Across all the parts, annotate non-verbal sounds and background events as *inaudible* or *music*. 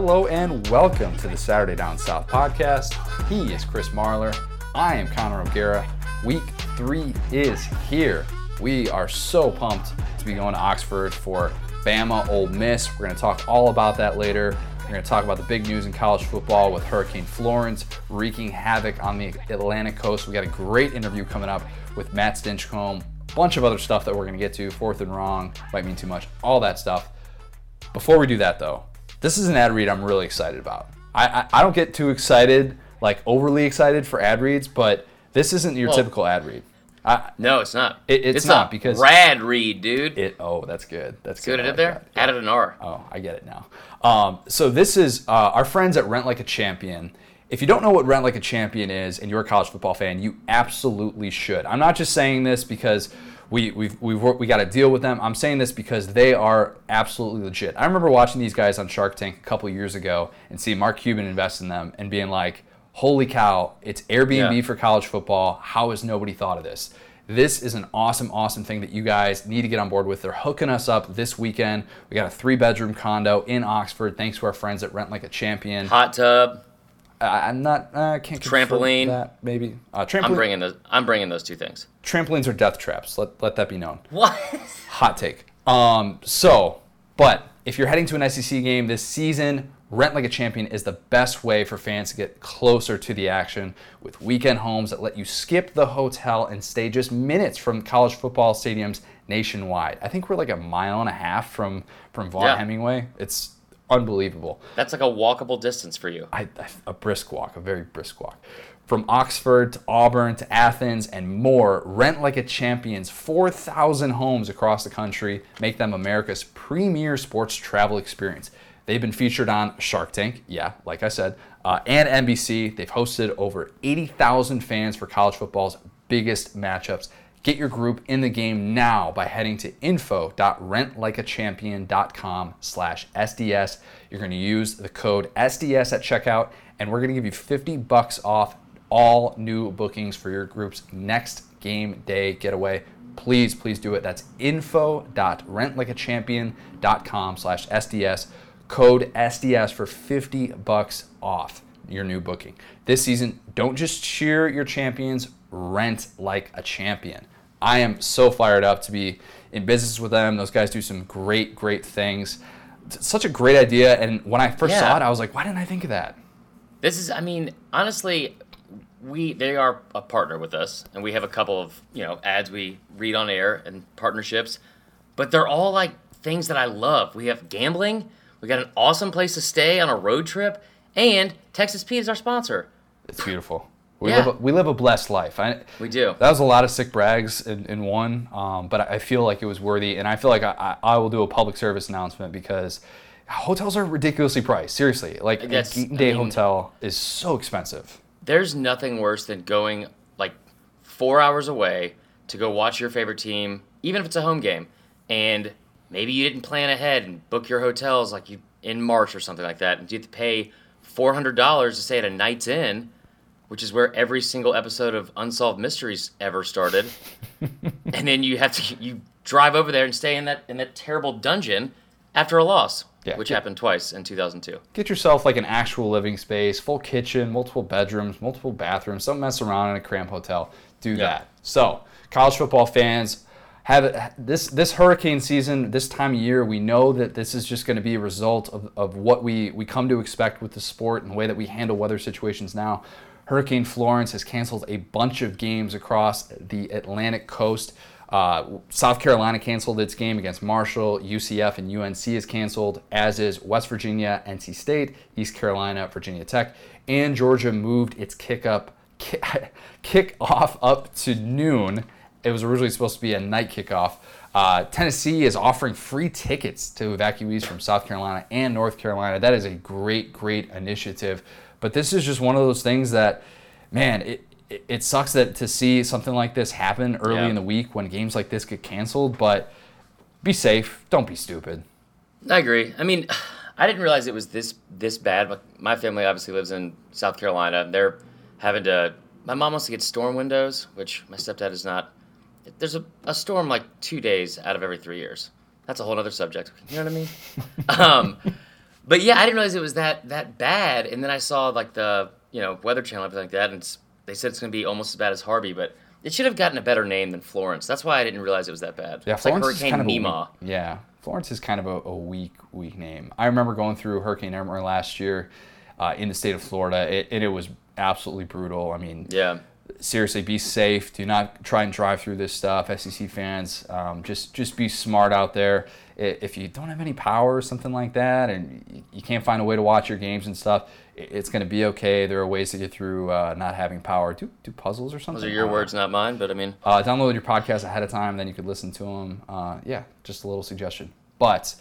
Hello and welcome to the Saturday Down South podcast. He is Chris Marler. I am Connor O'Gara. Week three is here. We are so pumped to be going to Oxford for Bama Ole Miss. We're going to talk all about that later. We're going to talk about the big news in college football with Hurricane Florence wreaking havoc on the Atlantic coast. We got a great interview coming up with Matt Stinchcomb. A bunch of other stuff that we're going to get to. Fourth and wrong might mean too much. All that stuff. Before we do that, though, this is an ad read I'm really excited about. I, I, I don't get too excited, like overly excited for ad reads, but this isn't your Well, typical ad read. I, No, it's not. It- it's a not, because- rad read, dude. it oh, that's good. That's See good. what I did there? Added an R. Oh, I get it now. Um, so this is uh, our friends at Rent Like a Champion. If you don't know what Rent Like a Champion is and you're a college football fan, you absolutely should. I'm not just saying this because we we've, we've worked, we got to deal with them. I'm saying this because they are absolutely legit. I remember watching these guys on Shark Tank a couple years ago and seeing Mark Cuban invest in them and being like, "Holy cow! It's Airbnb Yeah. for college football. How has nobody thought of this?" This is an awesome, awesome thing that you guys need to get on board with. They're hooking us up this weekend. We got a three bedroom condo in Oxford, thanks to our friends at Rent Like a Champion. Hot tub. I- I'm not, uh, I can't Trampoline. That maybe uh, trampoline. I'm bringing those. I'm bringing those two things. trampolines are death traps. Let let that be known. What? Hot take. Um, so, but if you're heading to an SEC game this season, Rent Like a Champion is the best way for fans to get closer to the action with weekend homes that let you skip the hotel and stay just minutes from college football stadiums nationwide. I think we're like a mile and a half from from Vaught Yeah. Hemingway. It's unbelievable. That's like a walkable distance for you. I, a brisk walk, a very brisk walk. From Oxford to Auburn to Athens and more, Rent Like a Champion's 4,000 homes across the country make them America's premier sports travel experience. They've been featured on Shark Tank, yeah, like I said, uh, and NBC. They've hosted over 80,000 fans for college football's biggest matchups. Get your group in the game now by heading to info.rentlikeachampion.com slash SDS. You're going to use the code SDS at checkout, and we're going to give you 50 bucks off all new bookings for your group's next game day getaway. Please, please do it. That's info.rentlikeachampion.com slash SDS. Code SDS for 50 bucks off your new booking. This season, don't just cheer your champions, rent like a champion. I am so fired up to be in business with them. Those guys do some great, great things. It's such a great idea. And when I first Yeah. saw it, I was like, why didn't I think of that? This is. I mean, honestly, we they are a partner with us, and we have a couple of you know ads we read on air and partnerships, but they're all like things that I love. We have gambling. We got an awesome place to stay on a road trip, and Texas Pete is our sponsor. It's beautiful. We, Yeah. live, a, we live a blessed life. I, We do. That was a lot of sick brags in, in one, um, but I feel like it was worthy, and I feel like I, I, I will do a public service announcement because hotels are ridiculously priced. Seriously, like a That's- Keaton I Day mean- hotel is so expensive. There's nothing worse than going like four hours away to go watch your favorite team, even if it's a home game, and maybe you didn't plan ahead and book your hotels like you in March or something like that, and you have to pay four hundred dollars to stay at a Knights Inn, which is where every single episode of Unsolved Mysteries ever started, *laughs* and then you have to you drive over there and stay in that in that terrible dungeon after a loss, Yeah. which Yeah. happened twice in two thousand two. Get yourself like an actual living space, full kitchen, multiple bedrooms, multiple bathrooms. Don't mess around in a cramped hotel. Do that. So, college football fans, have this this hurricane season, this time of year, we know that this is just going to be a result of, of what we we come to expect with the sport and the way that we handle weather situations now. Hurricane Florence has canceled a bunch of games across the Atlantic coast. Uh, South Carolina canceled its game against Marshall. UCF and UNC is canceled, as is West Virginia, NC State, East Carolina, Virginia Tech, and Georgia moved its kick up kick, *laughs* kick off up to noon. It was originally supposed to be a night kickoff. Uh, Tennessee is offering free tickets to evacuees from South Carolina and North Carolina. That is a great, great initiative. But this is just one of those things that, man, it, it, it sucks that to see something like this happen early Yeah. in the week when games like this get canceled. But be safe. Don't be stupid. I agree. I mean, *sighs* I didn't realize it was this this bad. But my family obviously lives in South Carolina. They're having to. My mom wants to get storm windows, which my stepdad is not. There's a, a storm like two days out of every three years. That's a whole other subject. You know what I mean? *laughs* um, But yeah, I didn't realize it was that that bad. And then I saw like the you know Weather Channel everything like that, and it's, they said it's going to be almost as bad as Harvey, but it should have gotten a better name than Florence. That's why I didn't realize it was that bad. Yeah, it's like Florence is Hurricane kind of a weak- yeah, Florence is kind of a, a weak, weak name. I remember going through Hurricane Irma last year uh, in the state of Florida, it, and it was absolutely brutal. I mean, Yeah. Seriously, be safe. Do not try and drive through this stuff. SEC fans, um, just just be smart out there. If you don't have any power or something like that, and you can't find a way to watch your games and stuff, it's going to be okay. There are ways to get through uh, not having power. Do do puzzles or something. Those are your words, not mine. But I mean, Uh, download your podcast ahead of time, then you could listen to them. Uh, yeah, just a little suggestion. But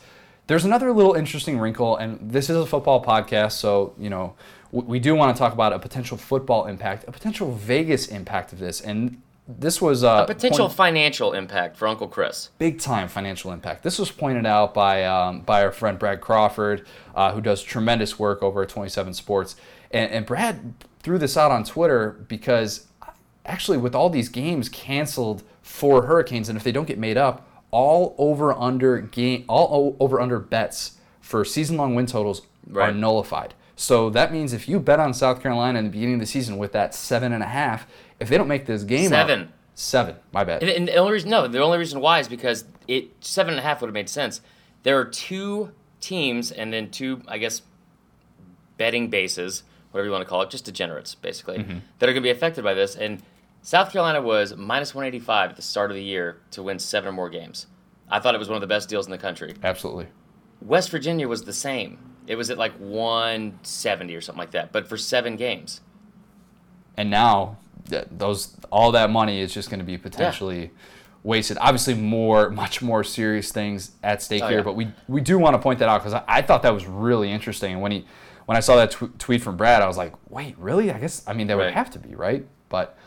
there's another little interesting wrinkle, and this is a football podcast, so you know we, do want to talk about a potential football impact, a potential Vegas impact of this, and this was uh, a potential point- financial impact for Uncle Chris. big time financial impact. This was pointed out by um, by our friend Brad Crawford, uh, who does tremendous work over at 27 Sports. And, and Brad threw this out on Twitter because actually, with all these games canceled for Hurricanes, and if they don't get made up, all over under game, all over under bets for season long win totals are nullified. So that means if you bet on South Carolina in the beginning of the season with that seven and a half, if they don't make this game up- Seven. seven, my bad. And, and the only reason, no, the only reason why is because it seven and a half would have made sense. There are two teams and then two, I guess, betting bases, whatever you want to call it, just degenerates basically, Mm-hmm. that are going to be affected by this. And South Carolina was minus 185 at the start of the year to win seven or more games. I thought it was one of the best deals in the country. Absolutely. West Virginia was the same. It was at like 170 or something like that, but for seven games. and now those all that money is just going to be potentially wasted. Obviously, more *laughs* much more serious things at stake Oh, here, yeah. but we we do want to point that out because I, I thought that was really interesting. And when he when I saw that tw- tweet from Brad, I was like, wait, really? I guess I mean they would have to be right, but.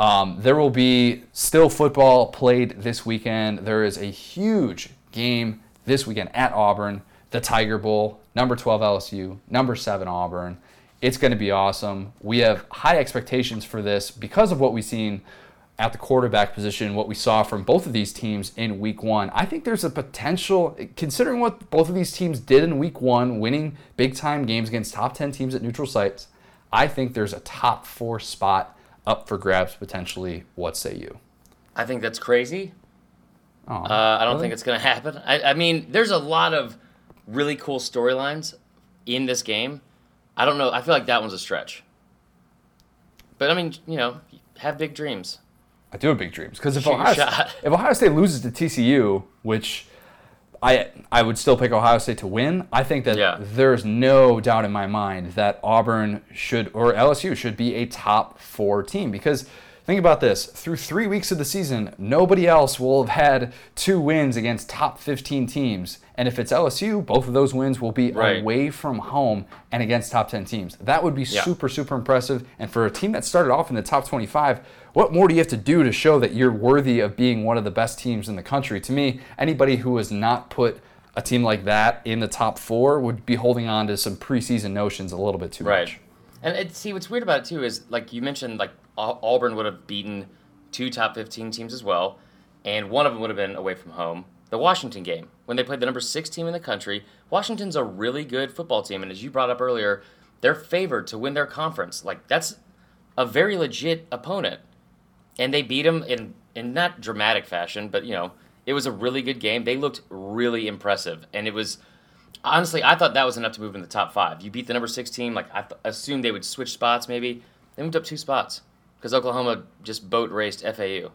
Um, there will be still football played this weekend. There is a huge game this weekend at Auburn, the Tiger Bowl, number 12 LSU, number 7 Auburn. It's going to be awesome. We have high expectations for this because of what we've seen at the quarterback position, what we saw from both of these teams in week one. I think there's a potential, considering what both of these teams did in week one, winning big time games against top 10 teams at neutral sites, I think there's a top four spot up for grabs potentially. What say you? I think that's crazy. Oh, Uh, I don't think it's going *laughs* to happen. I, I mean, there's a lot of really cool storylines in this game. I don't know. I feel like that one's a stretch. But I mean, you know, have big dreams. I do have big dreams because if Shoot Ohio, shot. if Ohio State loses to TCU, which I I would still pick Ohio State to win, I think that Yeah. there's no doubt in my mind that Auburn should or LSU should be a top four team because. Think about this. Through three weeks of the season, nobody else will have had two wins against top 15 teams. And if it's LSU, both of those wins will be Right. away from home and against top 10 teams. That would be Yeah. super, super impressive. And for a team that started off in the top 25, what more do you have to do to show that you're worthy of being one of the best teams in the country? To me, anybody who has not put a team like that in the top four would be holding on to some preseason notions a little bit too Right. much. And it, see, what's weird about it too is like you mentioned, like Auburn would have beaten two top 15 teams as well, and one of them would have been away from home. The Washington game when they played the number six team in the country. Washington's a really good football team, and as you brought up earlier, they're favored to win their conference. Like that's a very legit opponent, and they beat them in in not dramatic fashion, but you know it was a really good game. They looked really impressive, and it was honestly, I thought that was enough to move in the top five. You beat the number six team. Like I th- assumed they would switch spots. Maybe they moved up two spots because Oklahoma just boat raced FAU.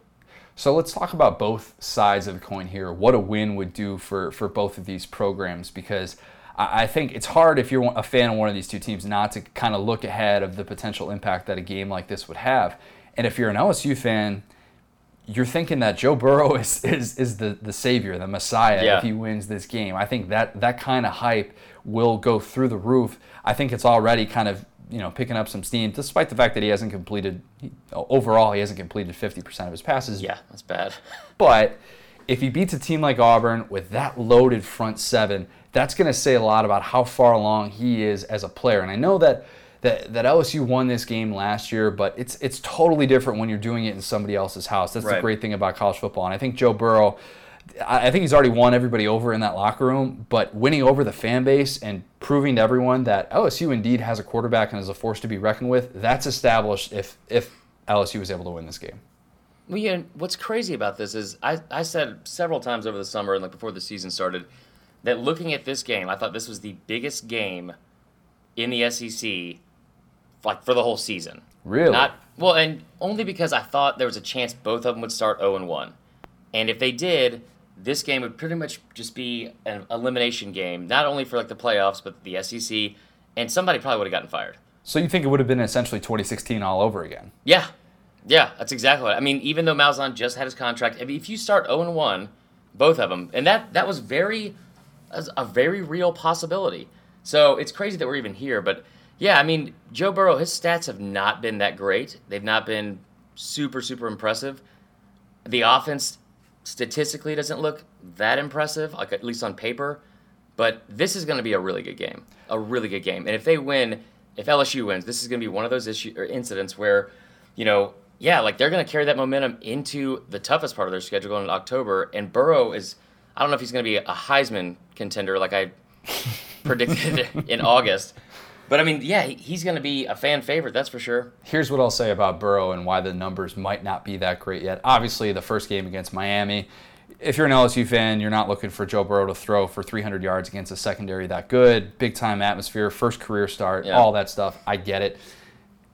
So let's talk about both sides of the coin here. What a win would do for, for both of these programs because I think it's hard if you're a fan of one of these two teams not to kind of look ahead of the potential impact that a game like this would have. And if you're an LSU fan, you're thinking that Joe Burrow *laughs* is is, is the, the savior, the messiah Yeah. if he wins this game. I think that that kind of hype will go through the roof. I think it's already kind of you know picking up some steam, despite the fact that he hasn't completed he, overall he hasn't completed 50% of his passes. Yeah, that's bad. *laughs* But if he beats a team like Auburn with that loaded front seven, that's going to say a lot about how far along he is as a player. And I know that that, that LSU won this game last year, but it's it's totally different when you're doing it in somebody else's house. That's the great thing about college football. And I think Joe Burrow, I think he's already won everybody over in that locker room, but winning over the fan base and proving to everyone that LSU indeed has a quarterback and is a force to be reckoned with, that's established if if LSU was able to win this game. Well, yeah, what's crazy about this is I, I said several times over the summer and like before the season started that looking at this game, I thought this was the biggest game in the SEC like for the whole season. Really? Not well, and only because I thought there was a chance both of them would start 0 and 1. And if they did, this game would pretty much just be an elimination game, not only for like the playoffs, but the SEC, and somebody probably would have gotten fired. So you think it would have been essentially 2016 all over again? Yeah, yeah, that's exactly what I mean. Even though Malzahn just had his contract, I mean, if you start 0 and 1, both of them, and that that was very, a very real possibility. So it's crazy that we're even here, but yeah, I mean, Joe Burrow, his stats have not been that great. They've not been super super impressive. The offense statistically doesn't look that impressive, like at least on paper. But this is going to be a really good game, a really good game. And if they win, if LSU wins, this is going to be one of those issue or incidents where, you know, yeah, like they're going to carry that momentum into the toughest part of their schedule in October. And Burrow is, I don't know if he's going to be a Heisman contender like I *laughs* predicted in August. But I mean, yeah, he's going to be a fan favorite, that's for sure. Here's what I'll say about Burrow and why the numbers might not be that great yet. Obviously, the first game against Miami, if you're an LSU fan, you're not looking for Joe Burrow to throw for 300 yards against a secondary that good. Big time atmosphere, first career start, yeah. all that stuff. I get it.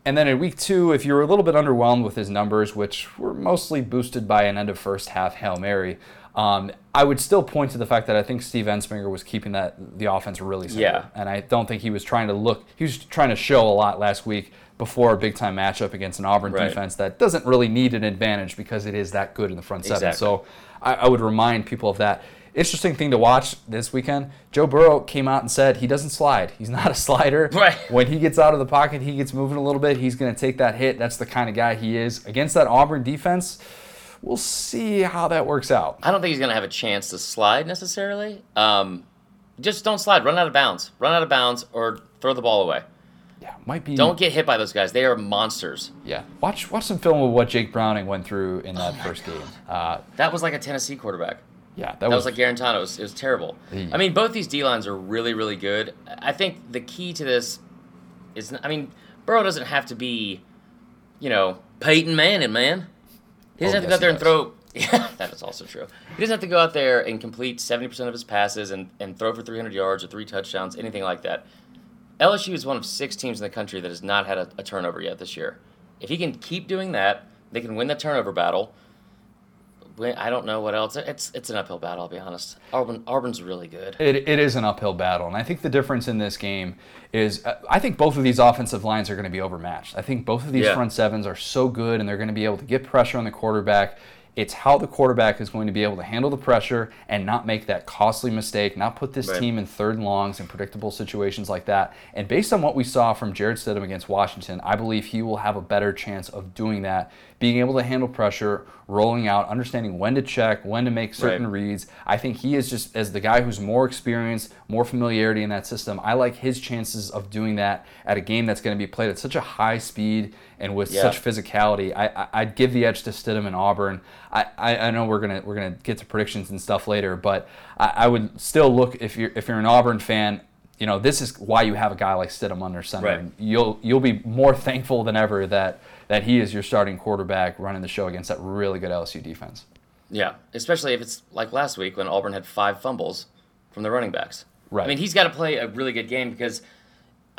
And then in week two, if you're a little bit underwhelmed with his numbers, which were mostly boosted by an end of first half Hail Mary, um, I would still point to the fact that I think Steve Ensminger was keeping that the offense really simple. Yeah. And I don't think he was trying to look. He was trying to show a lot last week before a big time matchup against an Auburn right. defense that doesn't really need an advantage because it is that good in the front seven. Exactly. So I, I would remind people of that. Interesting thing to watch this weekend. Joe Burrow came out and said he doesn't slide. He's not a slider. *laughs* Right. When he gets out of the pocket, he gets moving a little bit. He's going to take that hit. That's the kind of guy he is against that Auburn defense we'll see how that works out. I don't think he's going to have a chance to slide necessarily. Um, just don't slide. Run out of bounds. Run out of bounds or throw the ball away. Yeah, might be. Don't get hit by those guys. They are monsters. Yeah, watch watch some film of what Jake Browning went through in that oh first game. Uh, that was like a Tennessee quarterback. Yeah, that, that was, was, like Guarantano. It was, it was terrible. I mean, both these D lines are really, really good. I think the key to this is, I mean, Burrow doesn't have to be, you know, Peyton Manning, man. He doesn't oh, have to go out there and throw. *laughs* Yeah, that is also true. He doesn't have to go out there and complete 70% of his passes and, and throw for 300 yards or three touchdowns, anything like that. LSU is one of six teams in the country that has not had a, a turnover yet this year. If he can keep doing that, they can win the turnover battle. I don't know what else. It's it's an uphill battle. I'll be honest. Auburn Auburn's really good. It, it is an uphill battle, and I think the difference in this game is uh, I think both of these offensive lines are going to be overmatched. I think both of these yeah. front sevens are so good, and they're going to be able to get pressure on the quarterback. It's how the quarterback is going to be able to handle the pressure and not make that costly mistake, not put this right. team in third and longs and predictable situations like that. And based on what we saw from Jarrett Stidham against Washington, I believe he will have a better chance of doing that being able to handle pressure, rolling out, understanding when to check, when to make certain right. reads. I think he is just as the guy who's more experienced, more familiarity in that system. I like his chances of doing that at a game that's going to be played at such a high speed and with yeah. such physicality. I, I would give the edge to Stidham and Auburn. I, I, I, know we're gonna we're gonna get to predictions and stuff later, but I, I would still look if you're if you're an Auburn fan you know, this is why you have a guy like Stidham under center. Right. You'll you'll be more thankful than ever that that he is your starting quarterback running the show against that really good LSU defense. Yeah, especially if it's like last week when Auburn had five fumbles from the running backs. Right. I mean, he's got to play a really good game because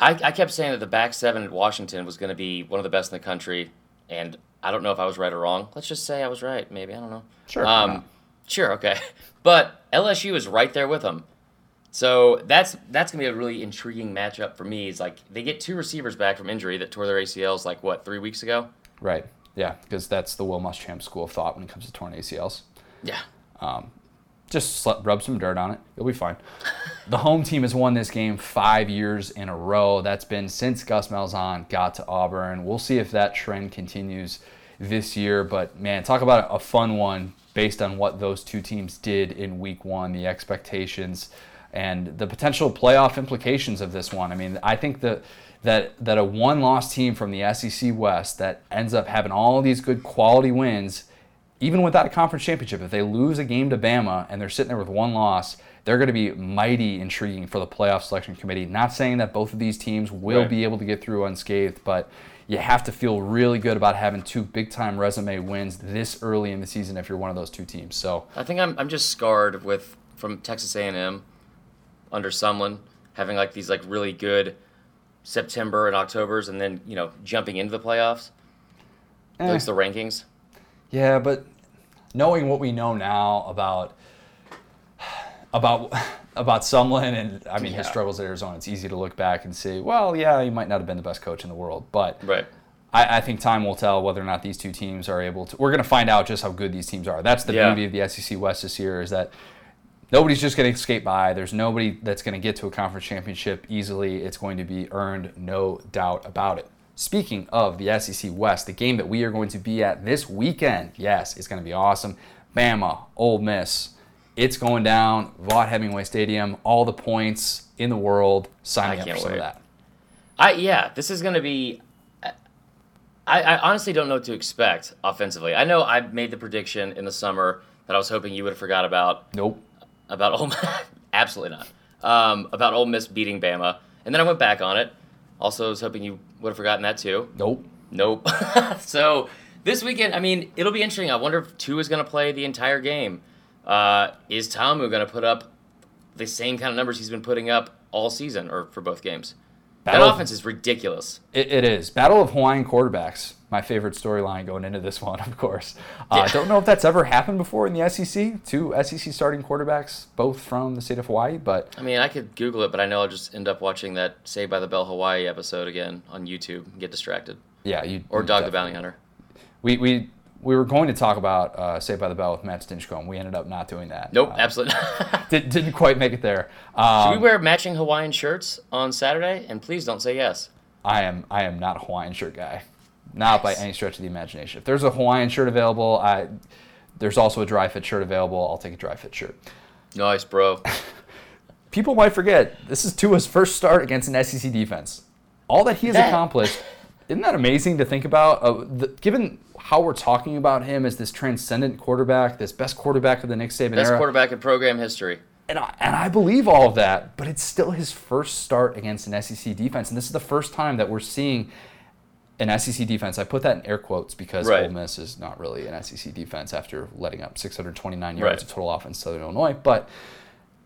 I, I kept saying that the back seven at Washington was going to be one of the best in the country, and I don't know if I was right or wrong. Let's just say I was right. Maybe I don't know. Sure. Um, sure. Okay. *laughs* But LSU is right there with them. So that's that's gonna be a really intriguing matchup for me. Is like they get two receivers back from injury that tore their ACLs like what three weeks ago. Right. Yeah, because that's the Will Muschamp school of thought when it comes to torn ACLs. Yeah. Um, just rub some dirt on it. You'll be fine. *laughs* the home team has won this game five years in a row. That's been since Gus Malzahn got to Auburn. We'll see if that trend continues this year. But man, talk about a fun one based on what those two teams did in week one, the expectations and the potential playoff implications of this one. I mean, I think that that that a one-loss team from the SEC West that ends up having all these good quality wins even without a conference championship, if they lose a game to Bama and they're sitting there with one loss, they're going to be mighty intriguing for the playoff selection committee. Not saying that both of these teams will Right. be able to get through unscathed, but you have to feel really good about having two big time resume wins this early in the season if you're one of those two teams. So I think I'm I'm just scarred with from Texas A&M under Sumlin having like these like really good September and October's and then you know jumping into the playoffs, at eh. least the rankings. Yeah, but knowing what we know now about about about Sumlin and I mean his struggles at Arizona, it's easy to look back and say, well, yeah, he might not have been the best coach in the world, but Right. I, I think time will tell whether or not these two teams are able to. We're going to find out just how good these teams are. That's the Yeah. beauty of the SEC West this year is that nobody's just going to escape by. There's nobody that's going to get to a conference championship easily. It's going to be earned, no doubt about it. Speaking of the SEC West, the game that we are going to be at this weekend, yes, it's going to be awesome. Bama, Ole Miss. It's going down, Vaught Hemingway Stadium, all the points in the world. Signing up for some wait. of that. I yeah, this is going to be. I, I honestly don't know what to expect offensively. I know I made the prediction in the summer that I was hoping you would have forgot about Nope. About Ole *laughs* absolutely not um, about Ole Miss beating Bama, and then I went back on it. Also, I was hoping you would have forgotten that too. Nope. Nope. *laughs* so this weekend, I mean, it'll be interesting. I wonder if Tua is going to play the entire game. Uh, is Tamu going to put up the same kind of numbers he's been putting up all season, or for both games? Battle- that offense is ridiculous. It, it is. Battle of Hawaiian quarterbacks. My favorite storyline going into this *laughs* one, of course. I uh, Yeah. don't know if that's ever happened before in the SEC. Two SEC starting quarterbacks, both from the state of Hawaii, but I mean, I could Google it, but I know I'll just end up watching that Saved by the Bell Hawaii episode again on YouTube and get distracted. yeah, you Or you Dog the Bounty Hunter. We we we were going to talk about uh, Saved by the Bell with Matt Stinchcomb. We ended up not doing that. Nope, Uh, absolutely not. *laughs* did, didn't quite make it there. Should Um, we wear matching Hawaiian shirts on Saturday? And please don't say yes. I am I am not a Hawaiian shirt guy, not by any stretch of the imagination. If there's a Hawaiian shirt available, I there's also a dry fit shirt available. I'll take a dry fit shirt. Nice, bro. *laughs* people might forget this is Tua's first start against an SEC defense. All that he has That- accomplished, isn't that amazing to think about? Uh, the, given how we're talking about him as this transcendent quarterback, this best quarterback of the Nick Saban Best era, quarterback in program history. and I, and I believe all of that, but it's still his first start against an SEC defense, and this is the first time that we're seeing an SEC defense. I put that in air quotes because Right. Ole Miss is not really an SEC defense after letting up 629 Right. yards of total offense to Southern Illinois, but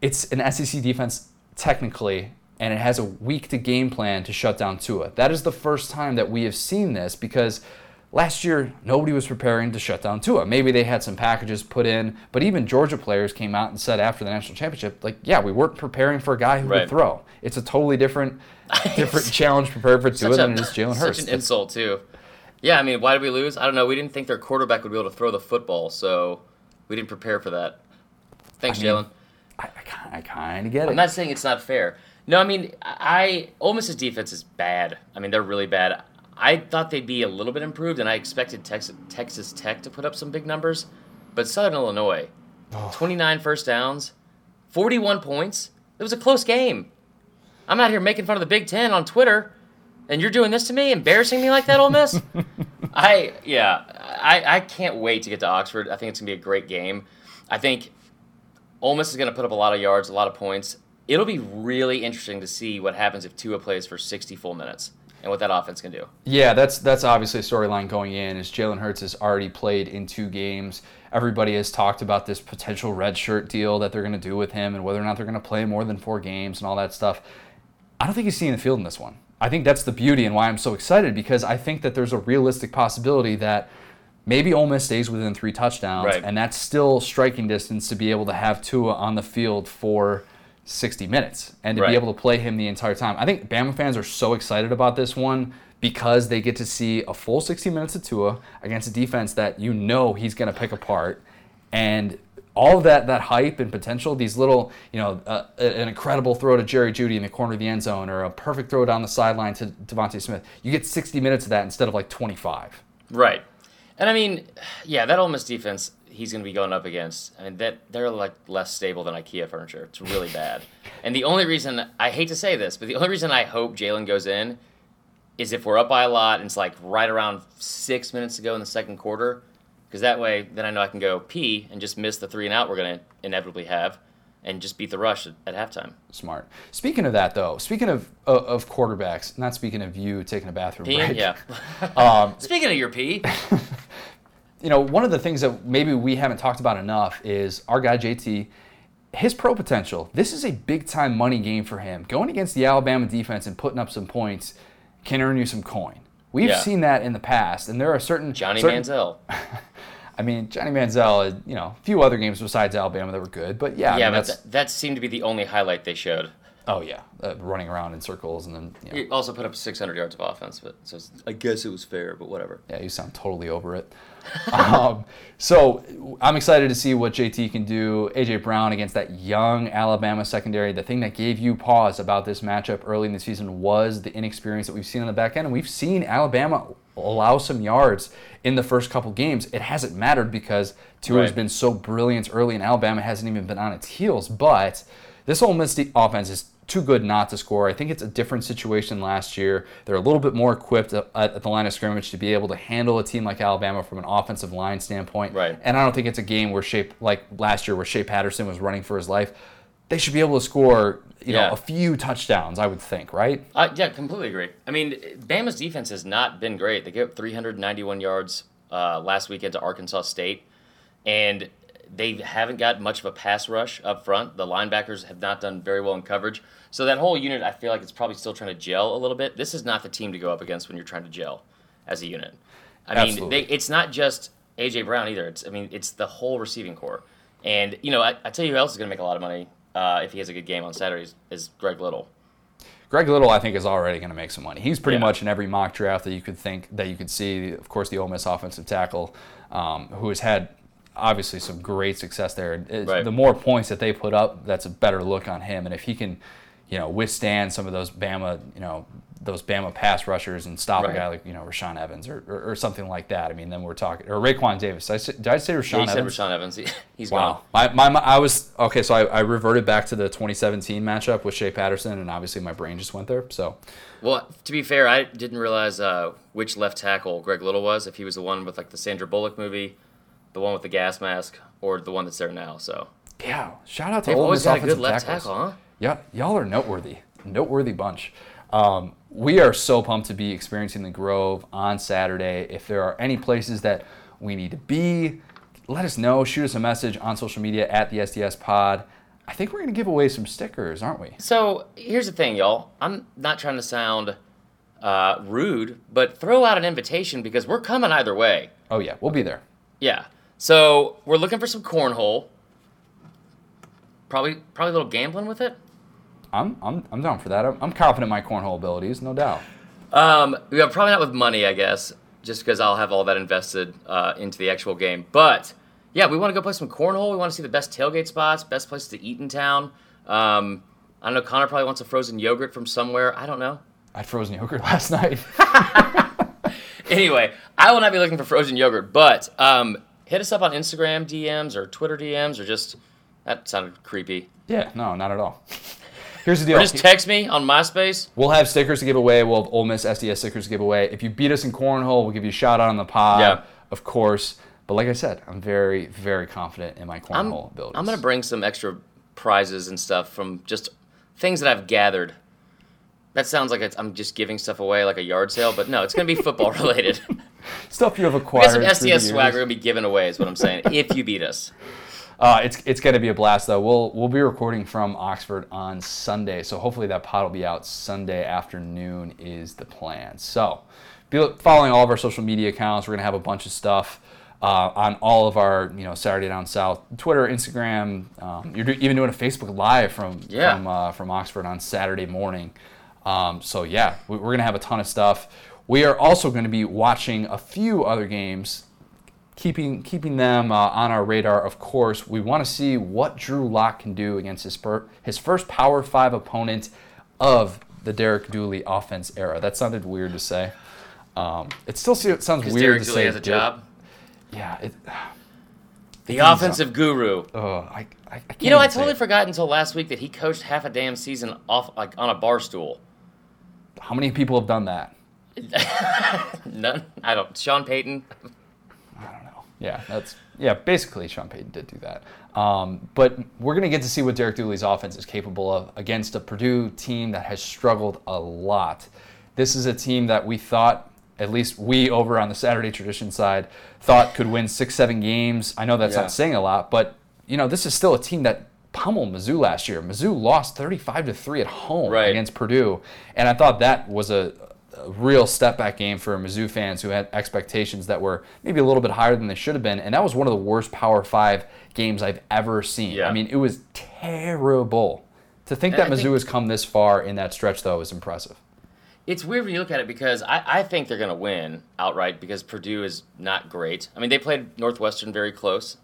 it's an SEC defense technically, and it has a week to game plan to shut down Tua. That is the first time that we have seen this because last year nobody was preparing to shut down Tua. Maybe they had some packages put in, but even Georgia players came out and said after the national championship, like, yeah, we weren't preparing for a guy who Right. would throw. It's a totally different, *laughs* different challenge prepared for Tua than it is Jalen such an insult, too. Yeah, I mean, why did we lose? I don't know. We didn't think their quarterback would be able to throw the football, so we didn't prepare for that. Thanks, I mean, Jalen. I, I, kind of get it. I'm not saying it's not fair. No, I mean, I Ole Miss's defense is bad. I mean, they're really bad. I thought they'd be a little bit improved, and I expected Texas, Texas Tech to put up some big numbers. But Southern Illinois, 29 first downs, 41 points. It was a close game. I'm out here making fun of the Big Ten on Twitter, and you're doing this to me, embarrassing me like that, Ole Miss? *laughs* I yeah, I, I can't wait to get to Oxford. I think it's gonna be a great game. I think Ole Miss is gonna put up a lot of yards, a lot of points. It'll be really interesting to see what happens if Tua plays for 60 full minutes and what that offense can do. Yeah, that's that's obviously a storyline going in. Is Jalen Hurts has already played in two games. Everybody has talked about this potential redshirt deal that they're going to do with him and whether or not they're going to play more than four games and all that stuff. I don't think he's seeing the field in this one. I think that's the beauty and why I'm so excited because I think that there's a realistic possibility that maybe Ole Miss stays within three touchdowns, Right. and that's still striking distance to be able to have Tua on the field for 60 minutes and to Right. be able to play him the entire time. I think Bama fans are so excited about this one because they get to see a full 60 minutes of Tua against a defense that you know he's going to pick apart, and all of that that hype and potential, these little, you know, uh, an incredible throw to Jerry Jeudy in the corner of the end zone or a perfect throw down the sideline to DeVonta Smith. You get 60 minutes of that instead of like 25. Right. And I mean, yeah, that Ole Miss defense he's going to be going up against. I mean, that they're like less stable than IKEA furniture. It's really bad. *laughs* and the only reason I hate to say this, but the only reason I hope Jalen goes in is if we're up by a lot and it's like right around six minutes to go in the second quarter. because that way then I know I can go pee and just miss the three and out we're gonna inevitably have, and just beat the rush at, at halftime. Smart. Speaking of that, though, speaking of uh, of quarterbacks, not speaking of you taking a bathroom Peeing, break. yeah. *laughs* Um, *laughs* Speaking of your pee, you know, one of the things that maybe we haven't talked about enough is our guy JT, his pro potential. This is a big time money game for him. Going against the Alabama defense and putting up some points can earn you some coin. We've Yeah. seen that in the past, and there are certain Johnny certain, Manziel. *laughs* I mean, Johnny Manziel, you know, a few other games besides Alabama that were good, but yeah, I Yeah, mean, but that's that, that seemed to be the only highlight they showed. oh yeah, uh, running around in circles and then you know, He also put up 600 yards of offense, but so I guess it was fair, but whatever. Yeah, you sound totally over it. *laughs* um, so I'm excited to see what JT can do. AJ Brown against that young Alabama secondary. The thing that gave you pause about this matchup early in the season was the inexperience that we've seen on the back end, and we've seen Alabama allow some yards in the first couple games. It hasn't mattered because Tua's Right. been so brilliant early, and Alabama hasn't even been on its heels. But this Ole Miss offense is too good not to score. I think it's a different situation last year. They're a little bit more equipped at, at the line of scrimmage to be able to handle a team like Alabama from an offensive line standpoint. Right. And I don't think it's a game where Shea, like last year, where Shea Patterson was running for his life. They should be able to score, you Yeah. know, a few touchdowns. I would think, right? Uh, yeah, completely agree. I mean, Bama's defense has not been great. They gave up 391 yards uh, last weekend to Arkansas State, and they haven't got much of a pass rush up front. The linebackers have not done very well in coverage. So that whole unit, I feel like it's probably still trying to gel a little bit. This is not the team to go up against when you're trying to gel as a unit. I mean, they, it's not just AJ Brown either. It's I mean, it's the whole receiving corps. And you know, I, I tell you who else is going to make a lot of money uh, if he has a good game on Saturdays is Greg Little. Greg Little, I think, is already going to make some money. He's pretty Yeah. much in every mock draft that you could think that you could see. Of course, the Ole Miss offensive tackle, um, who has had obviously some great success there. Right. The more points that they put up, that's a better look on him. And if he can, you know, withstand some of those Bama, you know, those Bama pass rushers and stop Right. a guy like you know Rashaan Evans or, or, or something like that. I mean, then we're talking or Raekwon Davis. Did I say, did I say Rashaan Yeah, Evans? Rashaan Evans. *laughs* He's Wow. gone. My, my, I was okay. So I, I reverted back to the 2017 matchup with Shea Patterson, and obviously my brain just went there. So Well, to be fair, I didn't realize uh, which left tackle Greg Little was. If he was the one with like the Sandra Bullock movie, the one with the gas mask, or the one that's there now. So yeah, shout out to they've Ole always Miss got a good offensive left tackles. tackle, huh? Yeah, y'all are noteworthy, noteworthy bunch. Um, we are so pumped to be experiencing the Grove on Saturday. If there are any places that we need to be, let us know. Shoot us a message on social media at the SDS Pod. I think we're gonna give away some stickers, aren't we? So here's the thing, y'all. I'm not trying to sound uh, rude, but throw out an invitation because we're coming either way. Oh yeah, we'll be there. Yeah. So we're looking for some cornhole. Probably, probably a little gambling with it. I'm I'm, I'm down for that. I'm, I'm confident in my cornhole abilities, no doubt. Um, yeah, probably not with money, I guess, just because I'll have all that invested uh, into the actual game. But yeah, we want to go play some cornhole. We want to see the best tailgate spots, best places to eat in town. Um, I don't know. Connor probably wants a frozen yogurt from somewhere. I don't know. I had frozen yogurt *laughs* last night. *laughs* Anyway, I will not be looking for frozen yogurt, but um, hit us up on Instagram DMs or Twitter DMs or just that sounded creepy. yeah, no, not at all. *laughs* Here's the deal. Or just text me on MySpace. We'll have stickers to give away. We'll have Ole Miss SDS stickers to give away. If you beat us in cornhole, we'll give you a shout out on the pod, Yeah. of course. But like I said, I'm very, very confident in my I'm, cornhole abilities. I'm gonna bring some extra prizes and stuff from just things that I've gathered. That sounds like it's, I'm just giving stuff away like a yard sale, but no, it's gonna be *laughs* football related. stuff you have *laughs* acquired. some SDS swag we're gonna be giving away, is what I'm saying. if you beat us, Uh, it's it's going to be a blast though. We'll we'll be recording from Oxford on Sunday, so hopefully that pod will be out Sunday afternoon is the plan. So, be following all of our social media accounts. We're going to have a bunch of stuff uh, on all of our you know Saturday Down South Twitter, Instagram. Um, you're do, even doing a Facebook Live from Yeah. from uh, from Oxford on Saturday morning. Um, so yeah, we, we're going to have a ton of stuff. We are also going to be watching a few other games keeping keeping them uh, on our radar. Of course, we want to see what Drew Lock can do against his spur, his first Power Five opponent of the Derek Dooley offense era. That sounded weird to say. Um, it still se- sounds weird Derek to Dooley say. has a job. Yeah. It, The offensive guru. oh, I, I, I can't You know, I totally it. forgot until last week that he coached half a damn season off like on a bar stool. How many people have done that? *laughs* None. I don't. Sean Payton. I don't know. Yeah, that's yeah. Basically, Sean Payton did do that. Um, but we're going to get to see what Derek Dooley's offense is capable of against a Purdue team that has struggled a lot. This is a team that we thought, at least we over on the Saturday tradition side, thought could win six, seven games. I know that's Yeah. not saying a lot, but you know this is still a team that pummeled Mizzou last year. Mizzou lost 35 to three at home Right. against Purdue, and I thought that was a, a real step back game for Mizzou fans who had expectations that were maybe a little bit higher than they should have been, and that was one of the worst Power Five games I've ever seen. Yeah. I mean, it was terrible. To think And that I Mizzou think- has come this far in that stretch, though, is impressive. It's weird when you look at it because I, I think they're going to win outright because Purdue is not great. I mean, they played Northwestern very close.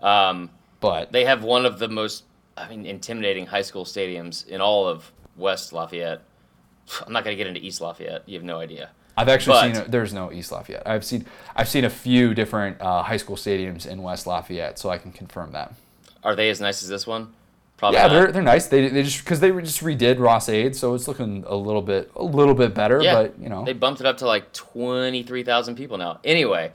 Um, But they have one of the most, I mean, intimidating high school stadiums in all of West Lafayette. *sighs* I'm not going to get into East Lafayette. You have no idea. I've actually But- seen a, there's no East Lafayette. I've seen I've seen a few different uh, high school stadiums in West Lafayette, so I can confirm that. Are they as nice as this one? Probably Yeah, not. they're they're nice. They, they just because they just redid Ross-Ade, so it's looking a little bit a little bit better. Yeah, but you know, they bumped it up to like twenty three thousand people now. Anyway,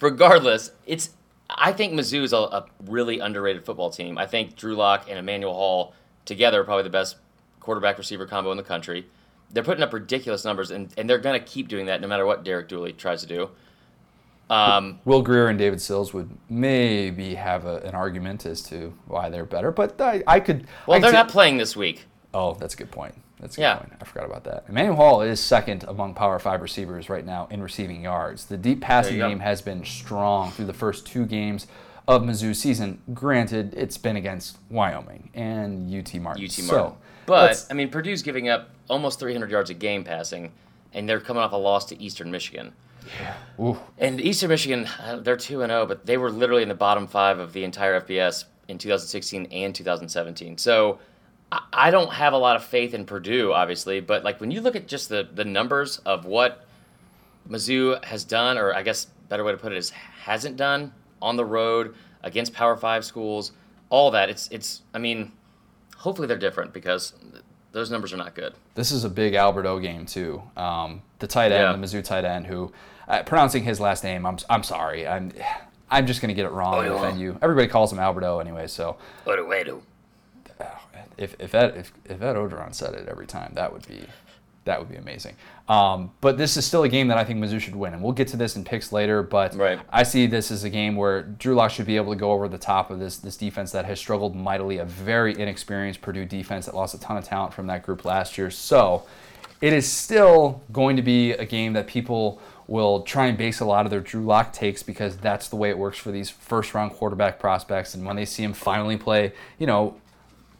regardless, it's I think Mizzou is a, a really underrated football team. I think Drew Lock and Emmanuel Hall together are probably the best quarterback receiver combo in the country. They're putting up ridiculous numbers, and, and they're going to keep doing that no matter what Derek Dooley tries to do. Um, Will Grier and David Sills would maybe have a, an argument as to why they're better, but I, I could. well, I could they're see- not playing this week. Oh, that's a good point. That's a good Yeah. point. I forgot about that. Emmanuel Hall is second among Power Five receivers right now in receiving yards. The deep passing game has been strong through the first two games of Mizzou's season. Granted, it's been against Wyoming and UT Martin. UT Martin. So, but I mean, Purdue's giving up almost 300 yards a game passing, and they're coming off a loss to Eastern Michigan. ooh, And Eastern Michigan, uh, they're two and zero, but they were literally in the bottom five of the entire FBS in 2016 and 2017. So I- don't have a lot of faith in Purdue, obviously, but like when you look at just the the numbers of what Mizzou has done, or I guess better way to put it is hasn't done on the road against Power Five schools, all that. It's it's. I mean, hopefully they're different because those numbers are not good. this is a big Alberto game too. Um, the tight end, Yeah. the Mizzou tight end, who uh, pronouncing his last name, I'm I'm sorry, I'm I'm just gonna get it wrong and offend you. Everybody calls him Alberto anyway, so What a way to. If if Ed if, if Ed Orgeron said it every time, that would be that would be amazing. Um, but this is still a game that I think Mizzou should win, and we'll get to this in picks later. But Right. I see this as a game where Drew Lock should be able to go over the top of this this defense that has struggled mightily, a very inexperienced Purdue defense that lost a ton of talent from that group last year. So it is still going to be a game that people will try and base a lot of their Drew Lock takes because that's the way it works for these first round quarterback prospects. And when they see him finally play, you know,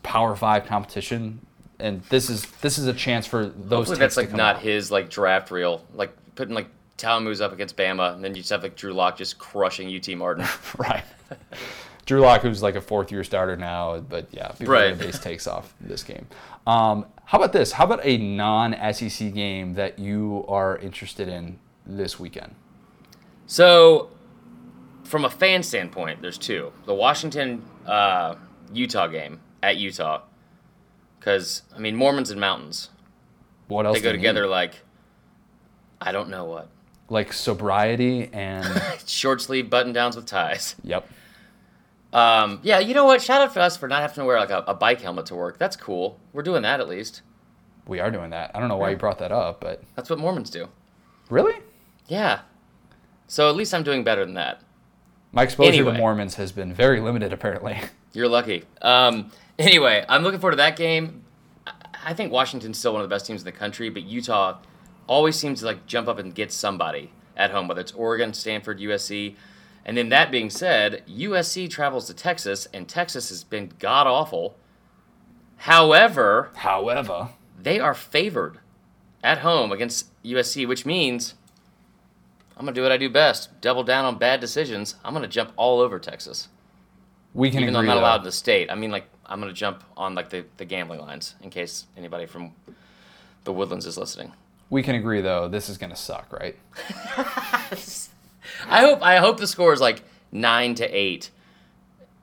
Power Five competition, and this is this is a chance for those. Hopefully that's to like not out. his like draft reel, like putting like Talamu's up against Bama, and then you just have like Drew Lock just crushing UT Martin. *laughs* right. Drew Lock, who's like a fourth year starter now, but yeah, Right. base takes off this game. Um, how about this? How about a non SEC game that you are interested in this weekend? so, from a fan standpoint, there's two: the Washington uh, Utah game at Utah, because I mean Mormons and mountains What else? they go together need? like I don't know what like sobriety and *laughs* short sleeve button downs with ties. yep. Um, yeah, you know what? Shout out to us for not having to wear like a, a bike helmet to work. That's cool. We're doing that at least. We are doing that. I don't know why you brought that up, but That's what Mormons do. really, Yeah. So at least I'm doing better than that. my exposure Anyway. to Mormons has been very limited. Apparently, *laughs* You're lucky. Um, anyway, I'm looking forward to that game. I- think Washington's still one of the best teams in the country, but Utah always seems to like jump up and get somebody at home, whether it's Oregon, Stanford, USC. And then that being said, USC travels to Texas, and Texas has been god awful. However, however, they are favored at home against USC, which means I'm gonna do what I do best: double down on bad decisions. I'm gonna jump all over Texas. we can even though I'm not allowed in the state. I mean, like I'm gonna jump on like the, the gambling lines in case anybody from the Woodlands is listening. We can agree though. This is gonna suck, right? *laughs* I hope I hope the score is like nine to eight,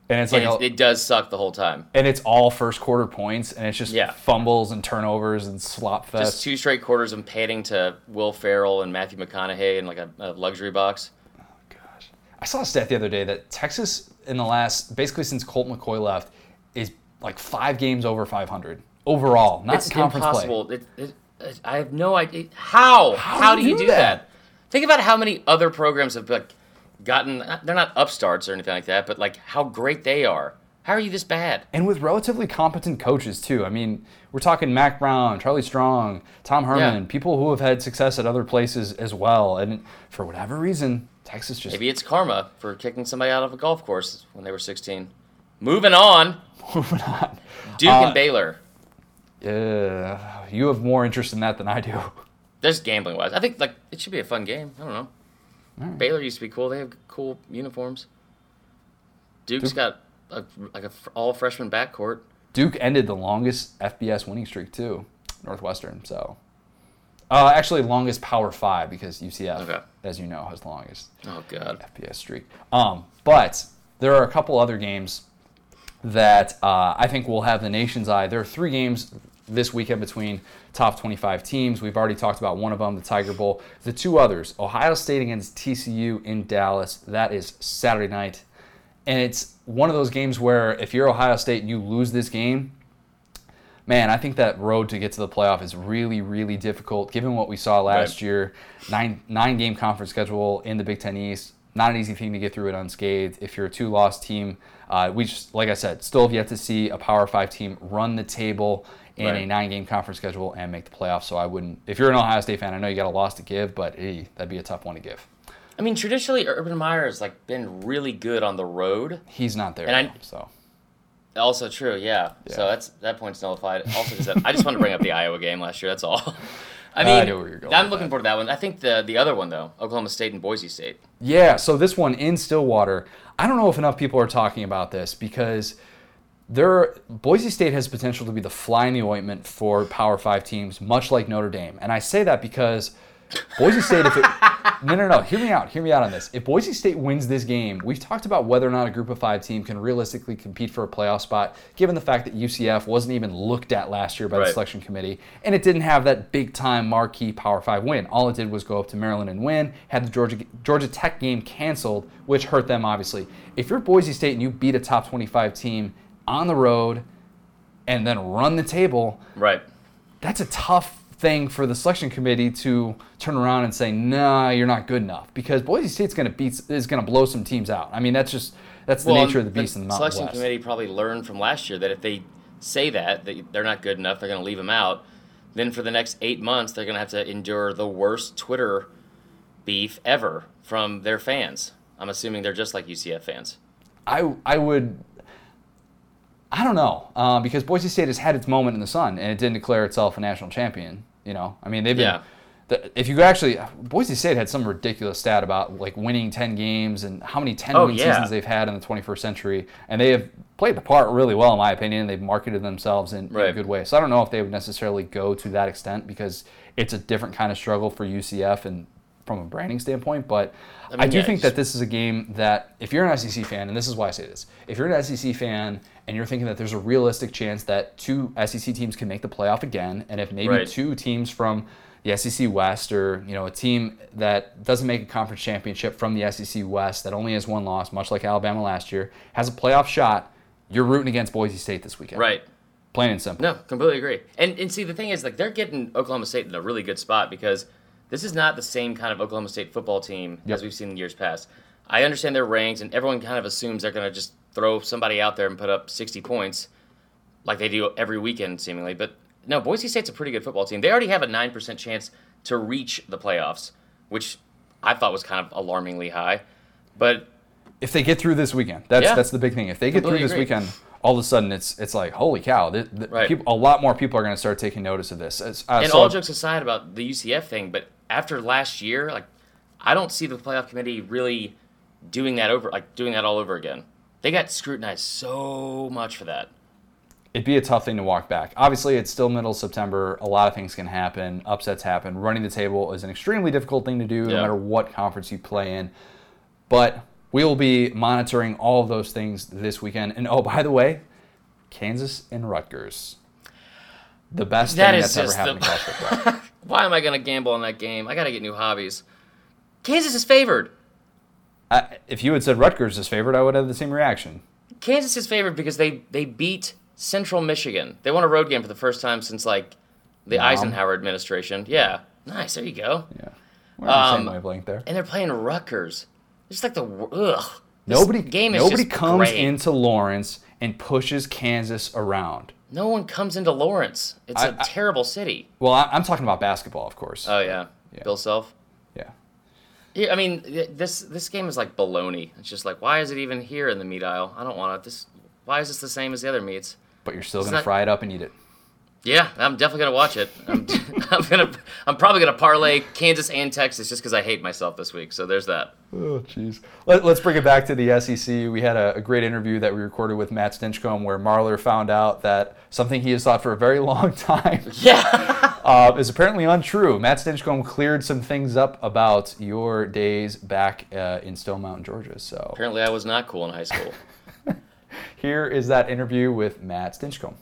And it's like and it's, it does suck the whole time. and it's all first quarter points, and it's just Yeah. fumbles and turnovers and slop fest. Just two straight quarters of panning to Will Ferrell and Matthew McConaughey in like a, a luxury box. Oh, gosh, I saw a stat the other day that Texas in the last basically since Colt McCoy left is like five games over 500 overall, not it's conference impossible. It, it, it, I have no idea how. How, do you do that? Think about how many other programs have like gotten. Uh, they're not upstarts or anything like that, but like how great they are. How are you this bad? And with relatively competent coaches too. I mean, we're talking Mack Brown, Charlie Strong, Tom Herman, Yeah. people who have had success at other places as well. And for whatever reason, Texas just Maybe it's karma for kicking somebody out of a golf course when they were 16. Moving on, *laughs* moving on. Duke Uh, and Baylor. Uh, you have more interest in that than I do. There's gambling wise. I think like it should be a fun game. I don't know. Alright. Baylor used to be cool. They have cool uniforms. Duke's Duke- got a, like a all freshman backcourt. Duke ended the longest FBS winning streak too, Northwestern. So, uh, actually, longest Power Five because UCF, Okay. as you know, has the longest Oh god. FBS streak. Um, but there are a couple other games that uh, I think will have the nation's eye. There are three games this weekend between top 25 teams. We've already talked about one of them, the Tiger Bowl. The two others, Ohio State against TCU in Dallas. That is Saturday night. And it's one of those games where if you're Ohio State and you lose this game, man, I think that road to get to the playoff is really, really difficult given what we saw last Right. year. Nine nine game conference schedule in the Big Ten East. Not an easy thing to get through it unscathed. If you're a two loss team, uh, we just like I said, still have yet to see a Power Five team run the table in a nine game conference schedule and make the playoffs. So I wouldn't. If you're an Ohio State fan, I know you got a loss to give, but hey, that'd be a tough one to give. I mean, traditionally, Urban Meyer has like been really good on the road. He's not there, And I- now, so Also true, yeah. So that's that point's nullified. Also, because I just want to bring up the Iowa game last year. That's all. *laughs* I I mean, know where you're going I'm looking that. forward to that one. I think the the other one though, Oklahoma State and Boise State. Yeah, so this one in Stillwater, I don't know if enough people are talking about this because there Boise State has potential to be the fly in the ointment for Power 5 teams, much like Notre Dame. And I say that because Boise State if it *laughs* No, no, no, hear me out. Hear me out on this. If Boise State wins this game, we've talked about whether or not a group of 5 team can realistically compete for a playoff spot given the fact that UCF wasn't even looked at last year by the selection committee and it didn't have that big time marquee Power 5 win. All it did was go up to Maryland and win, had the Georgia Georgia Tech game canceled, which hurt them obviously. If you're Boise State and you beat a top 25 team on the road and then run the table, Right. that's a tough thing for the selection committee to turn around and say, "Nah, you're not good enough," because Boise State's going to beat is going to blow some teams out. I mean, that's just that's the Well, nature of the beast in the Mountain selection West. committee probably learned from last year that if they say that that they're not good enough, they're going to leave them out. Then for the next eight months, they're going to have to endure the worst Twitter beef ever from their fans. I'm assuming they're just like UCF fans. I I would. I don't know uh, because Boise State has had its moment in the sun and it didn't declare itself a national champion. You know, I mean they've been. Yeah. The, if you actually, Boise State had some ridiculous stat about like winning ten games and how many ten Oh, win yeah. seasons they've had in the 21st century, and they have played the part really well in my opinion. They've marketed themselves in, in a good way. So I don't know if they would necessarily go to that extent because it's a different kind of struggle for UCF and from a branding standpoint. But I, mean, do yeah, think that this is a game that if you're an SEC fan, and this is why I say this, if you're an SEC fan and you're thinking that there's a realistic chance that two SEC teams can make the playoff again, and if maybe Right. two teams from the SEC West or you know a team that doesn't make a conference championship from the SEC West that only has one loss, much like Alabama last year, has a playoff shot, you're rooting against Boise State this weekend. Right. Plain and simple. No, completely agree. And and see the thing is like they're getting Oklahoma State in a really good spot because this is not the same kind of Oklahoma State football team Yep. as we've seen in years past. I understand their ranks and everyone kind of assumes they're going to just throw somebody out there and put up 60 points like they do every weekend seemingly, but no, Boise State's a pretty good football team. They already have a 9% chance to reach the playoffs, which I thought was kind of alarmingly high. But if they get through this weekend, that's Yeah. that's the big thing. If they get through this agree. weekend, all of a sudden it's it's like holy cow! The, the Right. people, a lot more people are going to start taking notice of this. Uh, And so- all jokes aside about the UCF thing, but after last year, like I don't see the playoff committee really doing that over, like doing that all over again. They got scrutinized so much for that. it'd be a tough thing to walk back. Obviously, it's still middle of September. A lot of things can happen. Upsets happen. Running the table is an extremely difficult thing to do, no matter what conference you play in. But we will be monitoring all of those things this weekend. And oh, by the way, Kansas and Rutgers. The best That thing that's ever happened the- in college football. Why am I going to gamble on that game? I got to get new hobbies. Kansas is favored. I, if you had said Rutgers is favored, I would have the same reaction. Kansas is favored because they they beat Central Michigan. They won a road game for the first time since like the Wow. Eisenhower administration. Yeah, nice. There you go. Yeah, we're on the Um, same wavelength there. And they're playing Rutgers. It's like the ugh. This Nobody game is nobody just comes gray. into Lawrence and pushes Kansas around. No one comes into Lawrence. It's I- a I- terrible city. Well, I, I'm talking about basketball, of course. Oh yeah, Yeah. Bill Self. yeah. Yeah, I mean this this game is like baloney. It's just like why is it even here in the meat aisle? I don't want it. This why is this the same as the other meats? But you're still It's gonna not- fry it up and eat it. Yeah, I'm definitely gonna watch it. I'm, *laughs* *laughs* I'm gonna I'm probably gonna parlay Kansas and Texas just because I hate myself this week. So there's that. Oh, jeez. Let, us bring it back to the SEC. We had a, a great interview that we recorded with Matt Stinchcomb where Marler found out that something he has thought for a very *laughs* long time Yeah. uh, is apparently untrue. Matt Stinchcomb cleared some things up about your days back uh, in Stone Mountain, Georgia. So Apparently, I was not cool in high school. here is that interview with Matt Stinchcomb.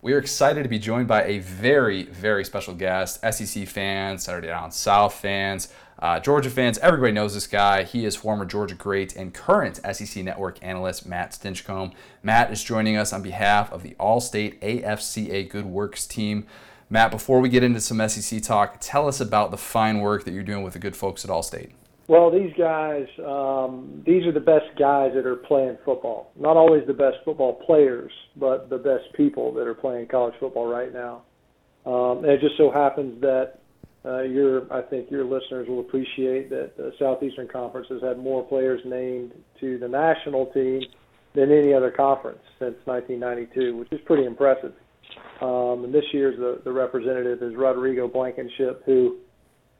We are excited to be joined by a very, very special guest. SEC fans, Saturday Down South fans, uh, Georgia fans. Everybody knows this guy. He is former Georgia great and current SEC Network analyst Matt Stinchcomb. Matt is joining us on behalf of the Allstate AFCA Good Works team. Matt, before we get into some SEC talk, tell us about the fine work that you're doing with the good folks at Allstate. Well, these guys, um, these are the best guys that are playing football. Not always the best football players, but the best people that are playing college football right now. Um, and it just so happens that uh, your, I think your listeners will appreciate that the Southeastern Conference has had more players named to the national team than any other conference since 1992, which is pretty impressive. Um, and this year's the, the representative is Rodrigo Blankenship, who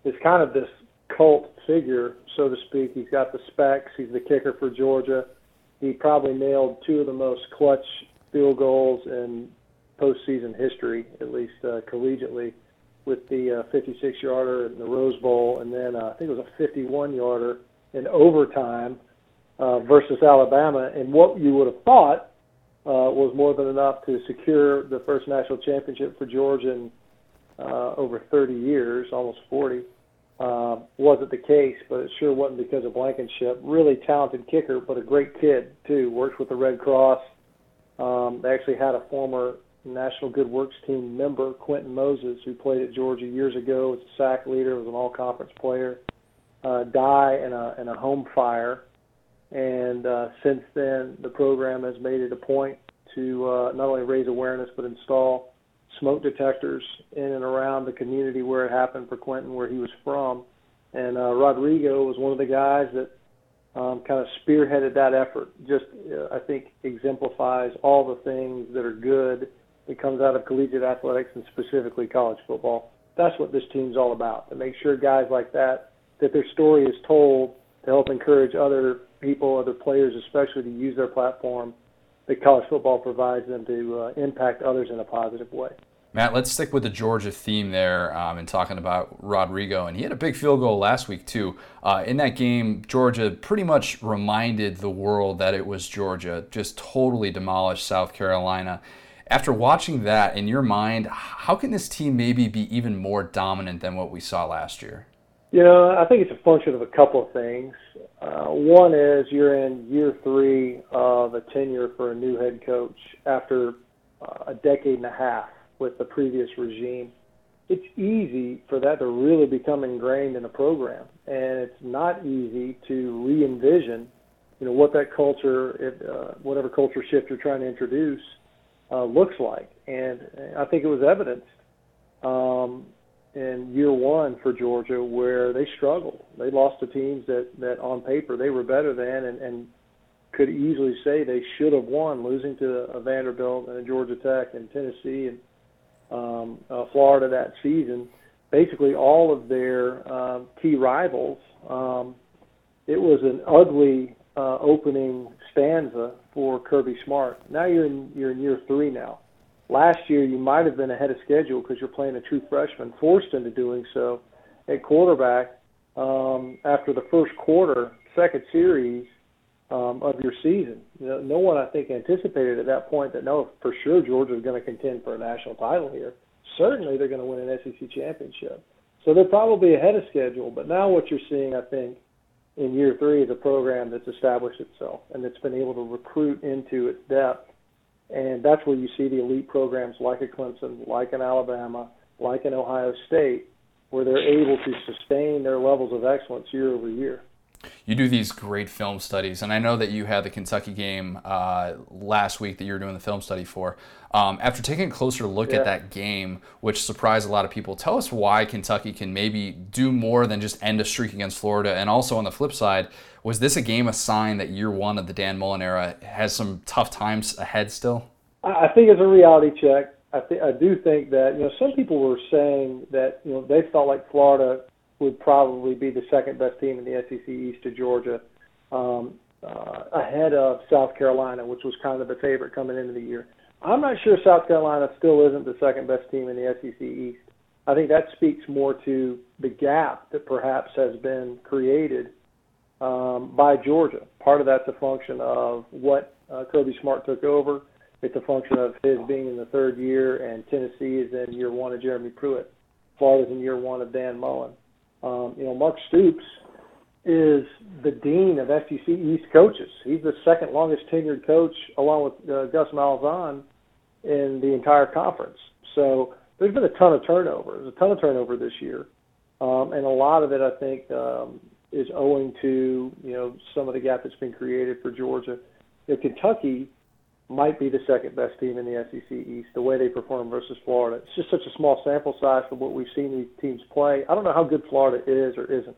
is kind of this cult figure, so to speak. He's got the specs. He's the kicker for Georgia. He probably nailed two of the most clutch field goals in postseason history, at least uh, collegiately, with the uh, 56-yarder in the Rose Bowl, and then uh, I think it was a 51-yarder in overtime uh, versus Alabama. And what you would have thought uh, was more than enough to secure the first national championship for Georgia in uh, over 30 years, almost 40 uh, wasn't the case, but it sure wasn't because of Blankenship. Really talented kicker, but a great kid too. Works with the Red Cross. Um, they actually had a former National Good Works team member, Quentin Moses, who played at Georgia years ago. Was a sack leader, was an all-conference player. Uh, die in a in a home fire, and uh, since then the program has made it a point to uh, not only raise awareness but install smoke detectors in and around the community where it happened for Quentin, where he was from. And uh, Rodrigo was one of the guys that um, kind of spearheaded that effort. Just, uh, I think, exemplifies all the things that are good that comes out of collegiate athletics and specifically college football. That's what this team's all about, to make sure guys like that, that their story is told to help encourage other people, other players especially, to use their platform that college football provides them to uh, impact others in a positive way. Matt, let's stick with the Georgia theme there um, and talking about Rodrigo. And he had a big field goal last week, too. Uh, in that game, Georgia pretty much reminded the world that it was Georgia, just totally demolished South Carolina. After watching that, in your mind, how can this team maybe be even more dominant than what we saw last year? You know, I think it's a function of a couple of things. Uh, one is you're in year three of a tenure for a new head coach after uh, a decade and a half with the previous regime. It's easy for that to really become ingrained in a program, and it's not easy to re-envision, you know, what that culture, if, uh, whatever culture shift you're trying to introduce, uh, looks like. And I think it was evidenced um, in year one for Georgia where they struggled. They lost to teams that, that on paper they were better than and, and could easily say they should have won, losing to a Vanderbilt and a Georgia Tech and Tennessee and um, uh, Florida that season. Basically, all of their um, key rivals. Um, it was an ugly uh, opening stanza for Kirby Smart. Now you're in you're in year three now. Last year you might have been ahead of schedule because you're playing a true freshman, forced into doing so at quarterback um, after the first quarter, second series um, of your season. You know, no one I think anticipated at that point that no, for sure Georgia is going to contend for a national title here. Certainly they're going to win an SEC championship. So they're probably ahead of schedule. But now what you're seeing, I think, in year three is a program that's established itself and that's been able to recruit into its depth. And that's where you see the elite programs like a Clemson, like an Alabama, like an Ohio State, where they're able to sustain their levels of excellence year over year you do these great film studies, and I know that you had the Kentucky game uh, last week that you were doing the film study for. Um, after taking a closer look yeah. at that game, which surprised a lot of people, tell us why Kentucky can maybe do more than just end a streak against Florida. And also on the flip side, was this a game a sign that year one of the Dan Mullen era has some tough times ahead still? I think it's a reality check. I, th- I do think that you know some people were saying that you know they felt like Florida would probably be the second best team in the SEC East to Georgia, um, uh, ahead of South Carolina, which was kind of the favorite coming into the year. I'm not sure South Carolina still isn't the second best team in the SEC East. I think that speaks more to the gap that perhaps has been created um, by Georgia. Part of that's a function of what uh, Kirby Smart took over. It's a function of his being in the third year, and Tennessee is in year one of Jeremy Pruitt. Florida's in year one of Dan Mullen. Um, you know, Mark Stoops is the dean of SEC East coaches. He's the second longest tenured coach, along with uh, Gus Malzahn, in the entire conference. So there's been a ton of turnover. There's a ton of turnover this year, um, and a lot of it, I think, um, is owing to you know some of the gap that's been created for Georgia. You know, Kentucky might be the second best team in the SEC East, the way they perform versus Florida. It's just such a small sample size for what we've seen these teams play. I don't know how good Florida is or isn't.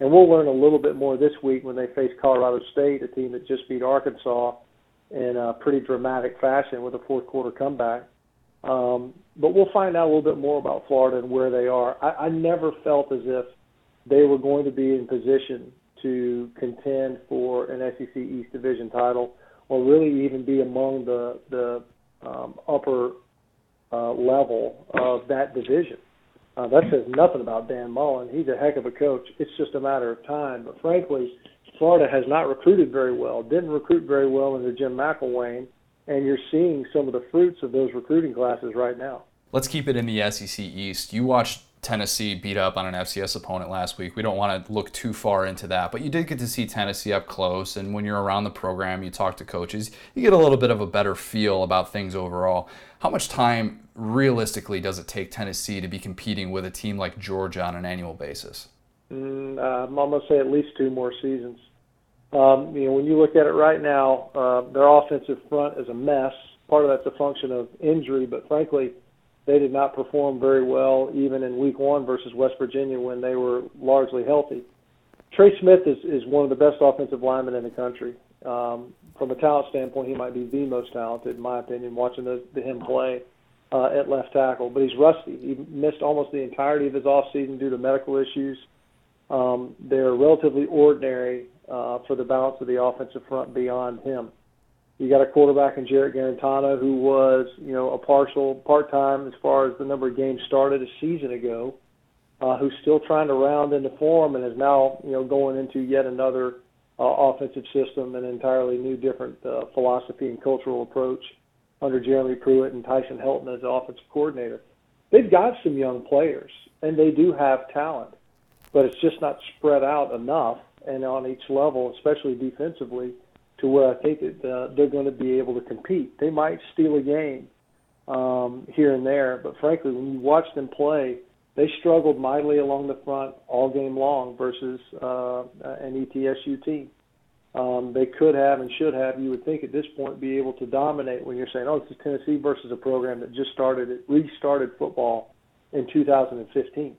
And we'll learn a little bit more this week when they face Colorado State, a team that just beat Arkansas in a pretty dramatic fashion with a fourth quarter comeback. Um, but we'll find out a little bit more about Florida and where they are. I, I never felt as if they were going to be in position to contend for an SEC East Division title or really even be among the the um, upper uh, level of that division. Uh, that says nothing about Dan Mullen. He's a heck of a coach. It's just a matter of time. But frankly, Florida has not recruited very well. Didn't recruit very well under Jim McElwain, and you're seeing some of the fruits of those recruiting classes right now. Let's keep it in the SEC East. You watched Tennessee beat up on an FCS opponent last week. We don't want to look too far into that, but you did get to see Tennessee up close. And when you're around the program, you talk to coaches, you get a little bit of a better feel about things overall. How much time realistically does it take Tennessee to be competing with a team like Georgia on an annual basis? Mm, uh, I'm going to say at least two more seasons. Um, you know, when you look at it right now, uh, their offensive front is a mess. Part of that's a function of injury, but frankly, they did not perform very well even in week one versus West Virginia when they were largely healthy. Trey Smith is, is one of the best offensive linemen in the country. Um, from a talent standpoint, he might be the most talented, in my opinion, watching the, the, him play uh, at left tackle. But he's rusty. He missed almost the entirety of his offseason due to medical issues. Um, they're relatively ordinary uh, for the balance of the offensive front beyond him. You got a quarterback in Jarrett Guarantano who was, you know, a partial part time as far as the number of games started a season ago, uh, who's still trying to round into form and is now, you know, going into yet another uh, offensive system, an entirely new, different uh, philosophy and cultural approach under Jeremy Pruitt and Tyson Helton as offensive coordinator. They've got some young players and they do have talent, but it's just not spread out enough and on each level, especially defensively to where I think that uh, they're going to be able to compete. They might steal a game um, here and there, but frankly, when you watch them play, they struggled mightily along the front all game long versus uh, an ETSU team. Um, they could have and should have, you would think at this point, be able to dominate when you're saying, oh, this is Tennessee versus a program that just started, it restarted football in 2015.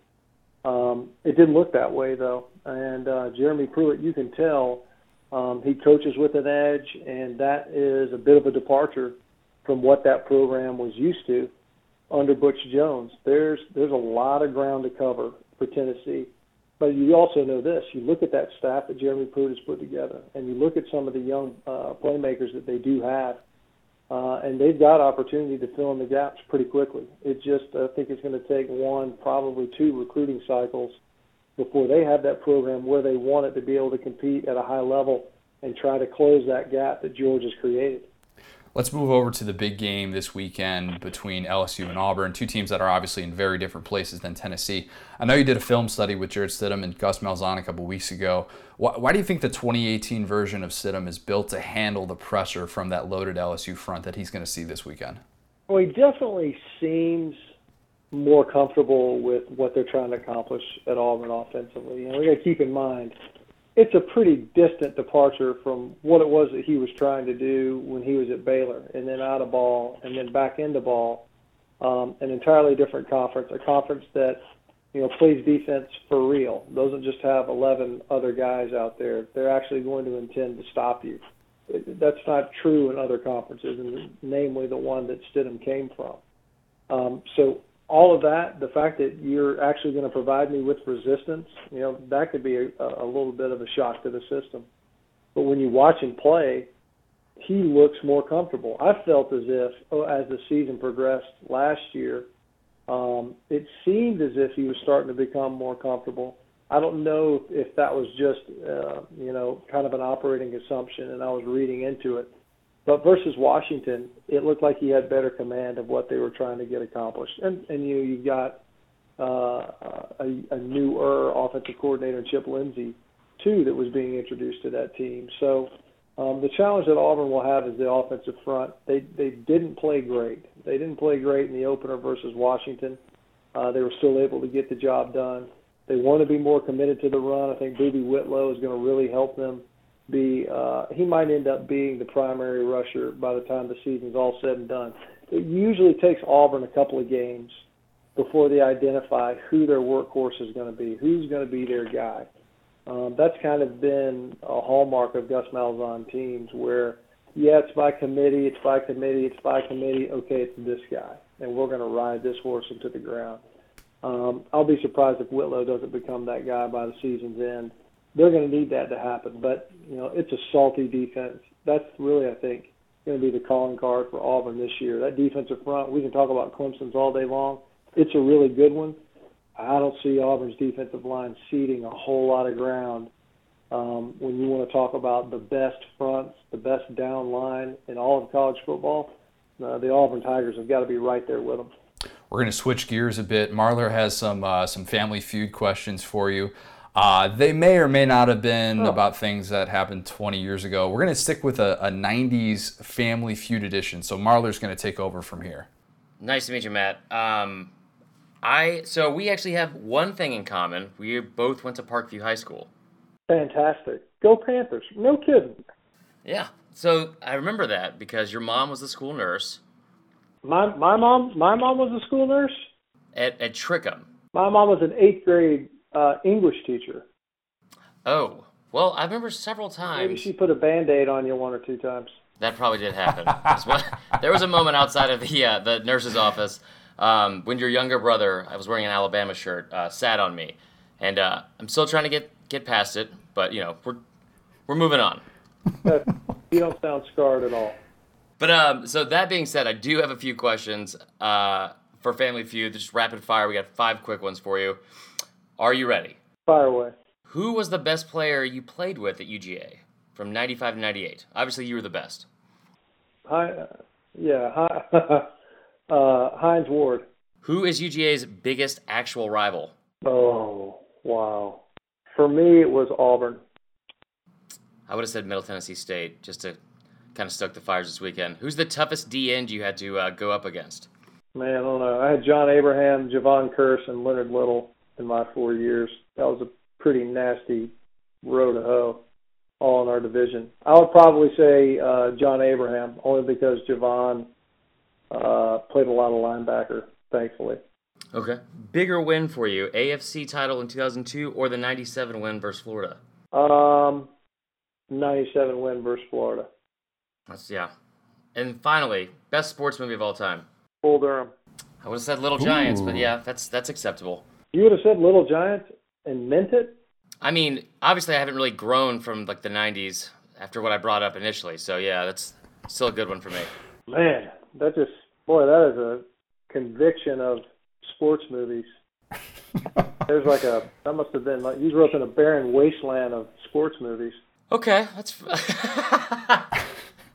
Um, it didn't look that way, though. And uh, Jeremy Pruitt, you can tell – um, he coaches with an edge, and that is a bit of a departure from what that program was used to under Butch Jones. There's there's a lot of ground to cover for Tennessee, but you also know this. You look at that staff that Jeremy Pruitt has put together, and you look at some of the young uh, playmakers that they do have, uh, and they've got opportunity to fill in the gaps pretty quickly. It just I think it's going to take one, probably two recruiting cycles before they have that program where they want it to be able to compete at a high level and try to close that gap that Georgia's created. Let's move over to the big game this weekend between LSU and Auburn, two teams that are obviously in very different places than Tennessee. I know you did a film study with Jarrett Stidham and Gus Malzahn a couple weeks ago. Why, why, do you think the 2018 version of Stidham is built to handle the pressure from that loaded LSU front that he's going to see this weekend? Well, he definitely seems more comfortable with what they're trying to accomplish at Auburn offensively. And we got to keep in mind – it's a pretty distant departure from what it was that he was trying to do when he was at Baylor, and then out of ball, and then back into ball. Um, an entirely different conference, a conference that you know plays defense for real, doesn't just have 11 other guys out there. They're actually going to intend to stop you. That's not true in other conferences, and namely the one that Stidham came from. Um, so all of that, the fact that you're actually going to provide me with resistance, you know, that could be a, a little bit of a shock to the system. But when you watch him play, he looks more comfortable. I felt as if, oh, as the season progressed last year, um, it seemed as if he was starting to become more comfortable. I don't know if that was just, uh, you know, kind of an operating assumption, and I was reading into it. But versus Washington, it looked like he had better command of what they were trying to get accomplished. And and you know you've got uh, a, a newer offensive coordinator, Chip Lindsey, too, that was being introduced to that team. So um, the challenge that Auburn will have is the offensive front. They they didn't play great. They didn't play great in the opener versus Washington. Uh, they were still able to get the job done. They want to be more committed to the run. I think Boobee Whitlow is going to really help them be uh, he might end up being the primary rusher by the time the season's all said and done. It usually takes Auburn a couple of games before they identify who their workhorse is going to be, who's going to be their guy. Um, that's kind of been a hallmark of Gus Malzahn teams where, yeah, it's by committee, it's by committee, it's by committee. Okay, it's this guy, and we're going to ride this horse into the ground. Um, I'll be surprised if Whitlow doesn't become that guy by the season's end they're going to need that to happen. But you know, it's a salty defense. That's really, I think, going to be the calling card for Auburn this year. That defensive front. We can talk about Clemson's all day long. It's a really good one. I don't see Auburn's defensive line ceding a whole lot of ground. Um, when you want to talk about the best fronts, the best down line in all of college football, uh, the Auburn Tigers have got to be right there with them. We're going to switch gears a bit. Marler has some uh, some family feud questions for you. Uh, they may or may not have been oh. about things that happened 20 years ago. We're going to stick with a, a 90s Family Feud edition. So Marler's going to take over from here. Nice to meet you, Matt. Um, I so we actually have one thing in common. We both went to Parkview High School. Fantastic. Go Panthers. No kidding. Yeah. So I remember that because your mom was the school nurse. My my mom my mom was a school nurse at at Trickum. My mom was an eighth grade uh, English teacher. Oh, well, I remember several times. Maybe she put a band aid on you one or two times. That probably did happen. *laughs* there was a moment outside of the uh, the nurse's office um, when your younger brother, I was wearing an Alabama shirt, uh, sat on me, and uh, I'm still trying to get get past it. But you know, we're we're moving on. you don't sound scarred at all. But um, so that being said, I do have a few questions uh, for Family Feud. Just rapid fire. We got five quick ones for you. Are you ready? Fire away. Who was the best player you played with at UGA from 95 to 98? Obviously, you were the best. Hi, uh, yeah, hi, *laughs* uh, Hines Ward. Who is UGA's biggest actual rival? Oh, wow. For me, it was Auburn. I would have said Middle Tennessee State just to kind of stoke the fires this weekend. Who's the toughest D end you had to uh, go up against? Man, I don't know. I had John Abraham, Jevon Kearse, and Leonard Little in my four years. That was a pretty nasty row to hoe, all in our division. I would probably say uh, John Abraham, only because Jevon uh, played a lot of linebacker, thankfully. Okay. Bigger win for you, AFC title in 2002 or the 97 win versus Florida? Um, 97 win versus Florida. That's, yeah. And finally, best sports movie of all time? Bull Durham. I would have said Little Giants, Ooh. but yeah, that's that's acceptable. You would have said Little Giants and meant it. I mean, obviously, I haven't really grown from like the '90s after what I brought up initially. So yeah, that's still a good one for me. Man, that just boy, that is a conviction of sports movies. *laughs* There's like a that must have been like you grew up in a barren wasteland of sports movies. Okay, that's. *laughs* I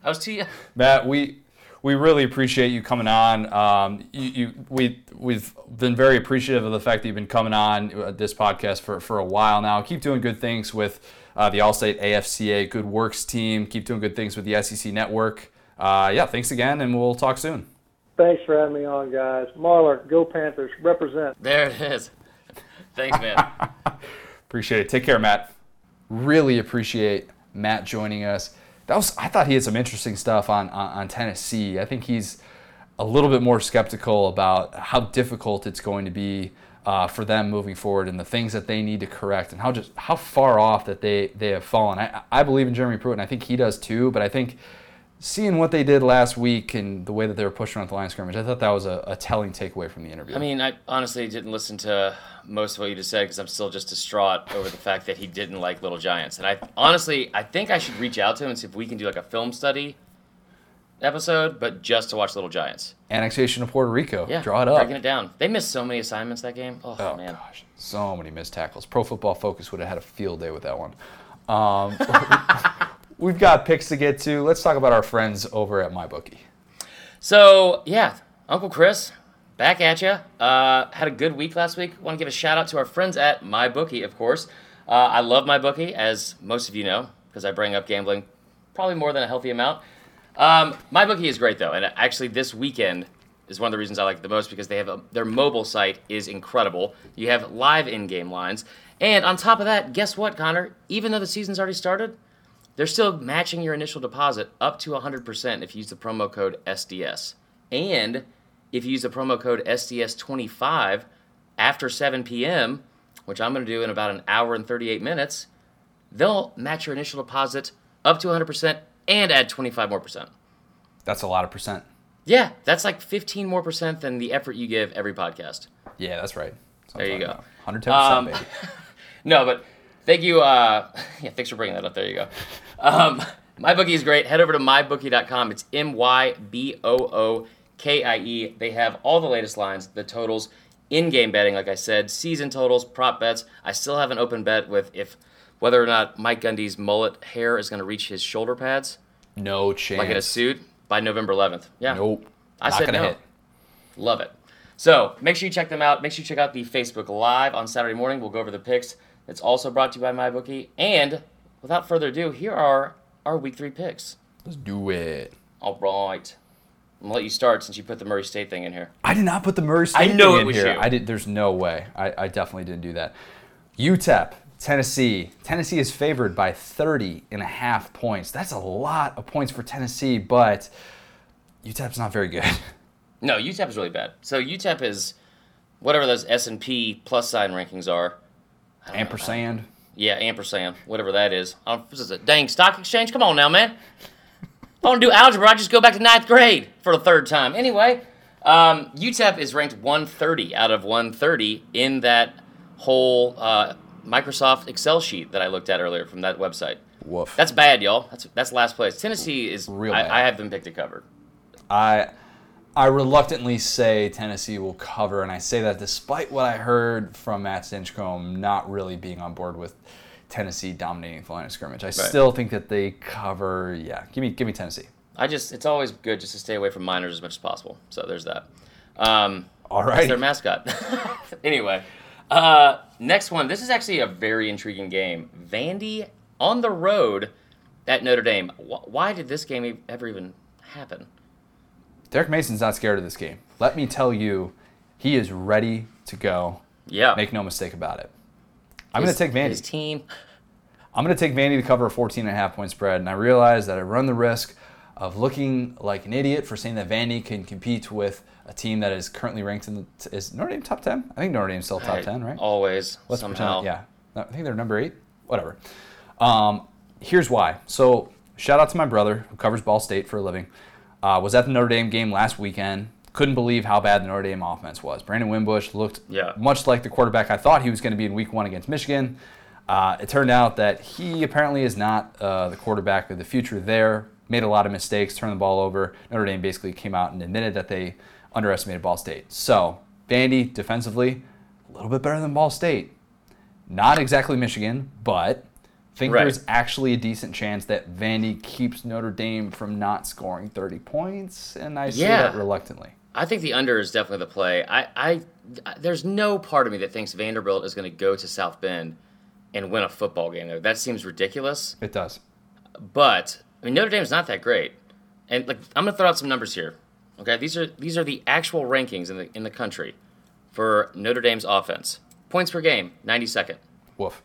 was too. Matt, we we really appreciate you coming on. Um, you, you, we, we've been very appreciative of the fact that you've been coming on uh, this podcast for, for a while now. Keep doing good things with uh, the Allstate AFCA Good Works team. Keep doing good things with the SEC Network. Uh, yeah, thanks again, and we'll talk soon. Thanks for having me on, guys. Marler, go Panthers, represent. There it is. Thanks, man. *laughs* appreciate it. Take care, Matt. Really appreciate Matt joining us that was I thought he had some interesting stuff on, on, on Tennessee. I think he's a little bit more skeptical about how difficult it's going to be uh, for them moving forward and the things that they need to correct and how just how far off that they they have fallen. I, I believe in Jeremy Pruitt and I think he does too. But I think seeing what they did last week and the way that they were pushing around the line scrimmage, I thought that was a, a telling takeaway from the interview. I mean, I honestly didn't listen to most of what you just said because I'm still just distraught over the fact that he didn't like Little Giants. And I honestly, I think I should reach out to him and see if we can do like a film study episode, but just to watch Little Giants. Annexation of Puerto Rico. Yeah, draw it up. Breaking it down. They missed so many assignments that game. Oh, man. oh man, gosh, so many missed tackles. Pro Football Focus would have had a field day with that one. Um, *laughs* we've got picks to get to. Let's talk about our friends over at MyBookie. So yeah, Uncle Chris, back at you. Uh, had a good week last week. Want to give a shout out to our friends at MyBookie, of course. Uh, I love MyBookie, as most of you know, because I bring up gambling probably more than a healthy amount. Um, MyBookie is great though, and actually this weekend is one of the reasons I like it the most because they have a, their mobile site is incredible. You have live in-game lines, and on top of that, guess what, Connor? Even though the season's already started, they're still matching your initial deposit up to 100% if you use the promo code SDS. And if you use the promo code SDS25 after 7 p.m., which I'm going to do in about an hour and 38 minutes, they'll match your initial deposit up to 100% and add 25 more percent. That's a lot of percent. Yeah, that's like 15 more percent than the effort you give every podcast. Yeah, that's right. That's there you go. 110%, um, baby. *laughs* no, but thank you. Uh, *laughs* yeah, thanks for bringing that up. There you go. Um, *laughs* MyBookie is great. Head over to mybookie.com. It's M Y B O O K I E. They have all the latest lines, the totals, in game betting, like I said, season totals, prop bets. I still have an open bet with if whether or not Mike Gundy's mullet hair is going to reach his shoulder pads. No chance. Like in a suit by November 11th. Yeah. Nope. I said no. Hit. Love it. So make sure you check them out. Make sure you check out the Facebook Live on Saturday morning. We'll go over the picks. It's also brought to you by MyBookie. And without further ado, here are our week three picks. Let's do it. All right. I'm gonna let you start since you put the Murray State thing in here. I did not put the Murray State I know thing it was here. You. I did. There's no way. I, I definitely didn't do that. UTEP, Tennessee. Tennessee is favored by 30 and a half points. That's a lot of points for Tennessee, but UTEP's not very good. *laughs* No, UTEP is really bad. So UTEP is whatever those S and P plus sign rankings are. Ampersand. Yeah, ampersand, whatever that is. Oh, this is a dang stock exchange. Come on now, man. If I want to do algebra, I just go back to ninth grade for the third time. Anyway, um, UTEP is ranked 130 out of 130 in that whole uh, Microsoft Excel sheet that I looked at earlier from that website. Woof. That's bad, y'all. That's that's last place. Tennessee is real. I, I have them picked to cover. I I reluctantly say Tennessee will cover, and I say that despite what I heard from Matt Stinchcomb not really being on board with Tennessee dominating the line of scrimmage. I right. still think that they cover. Yeah, give me give me Tennessee. I just it's always good just to stay away from Miners as much as possible. So there's that. Um, All right. Their mascot. *laughs* anyway, uh, next one. This is actually a very intriguing game. Vandy on the road at Notre Dame. Why did this game ever even happen? Derek Mason's not scared of this game. Let me tell you, he is ready to go. Yeah. Make no mistake about it. I'm going to take Vandy. His team. I'm going to take Vandy to cover a 14 and a half point spread, and I realize that I run the risk of looking like an idiot for saying that Vandy can compete with a team that is currently ranked in the, is Notre Dame top 10? I think Notre Dame's still top right. 10, right? Always. Let's somehow. Pretend, yeah. I think they're number eight. Whatever. Um, here's why. So shout out to my brother who covers Ball State for a living. Uh, was at the Notre Dame game last weekend. Couldn't believe how bad the Notre Dame offense was. Brandon Wimbush looked yeah. much like the quarterback I thought he was going to be in Week One against Michigan. Uh, it turned out that he apparently is not uh, the quarterback of the future there. Made a lot of mistakes, turned the ball over. Notre Dame basically came out and admitted that they underestimated Ball State. So, Vandy defensively, a little bit better than Ball State. Not exactly Michigan, but think Right. there's actually a decent chance that Vandy keeps Notre Dame from not scoring 30 points, and I say that reluctantly. I think the under is definitely the play. I, I, there's no part of me that thinks Vanderbilt is going to go to South Bend and win a football game there. That seems ridiculous. It does. But I mean, Notre Dame's not that great. And like, I'm going to throw out some numbers here. Okay, these are these are the actual rankings in the in the country for Notre Dame's offense. Points per game, 92nd. Woof.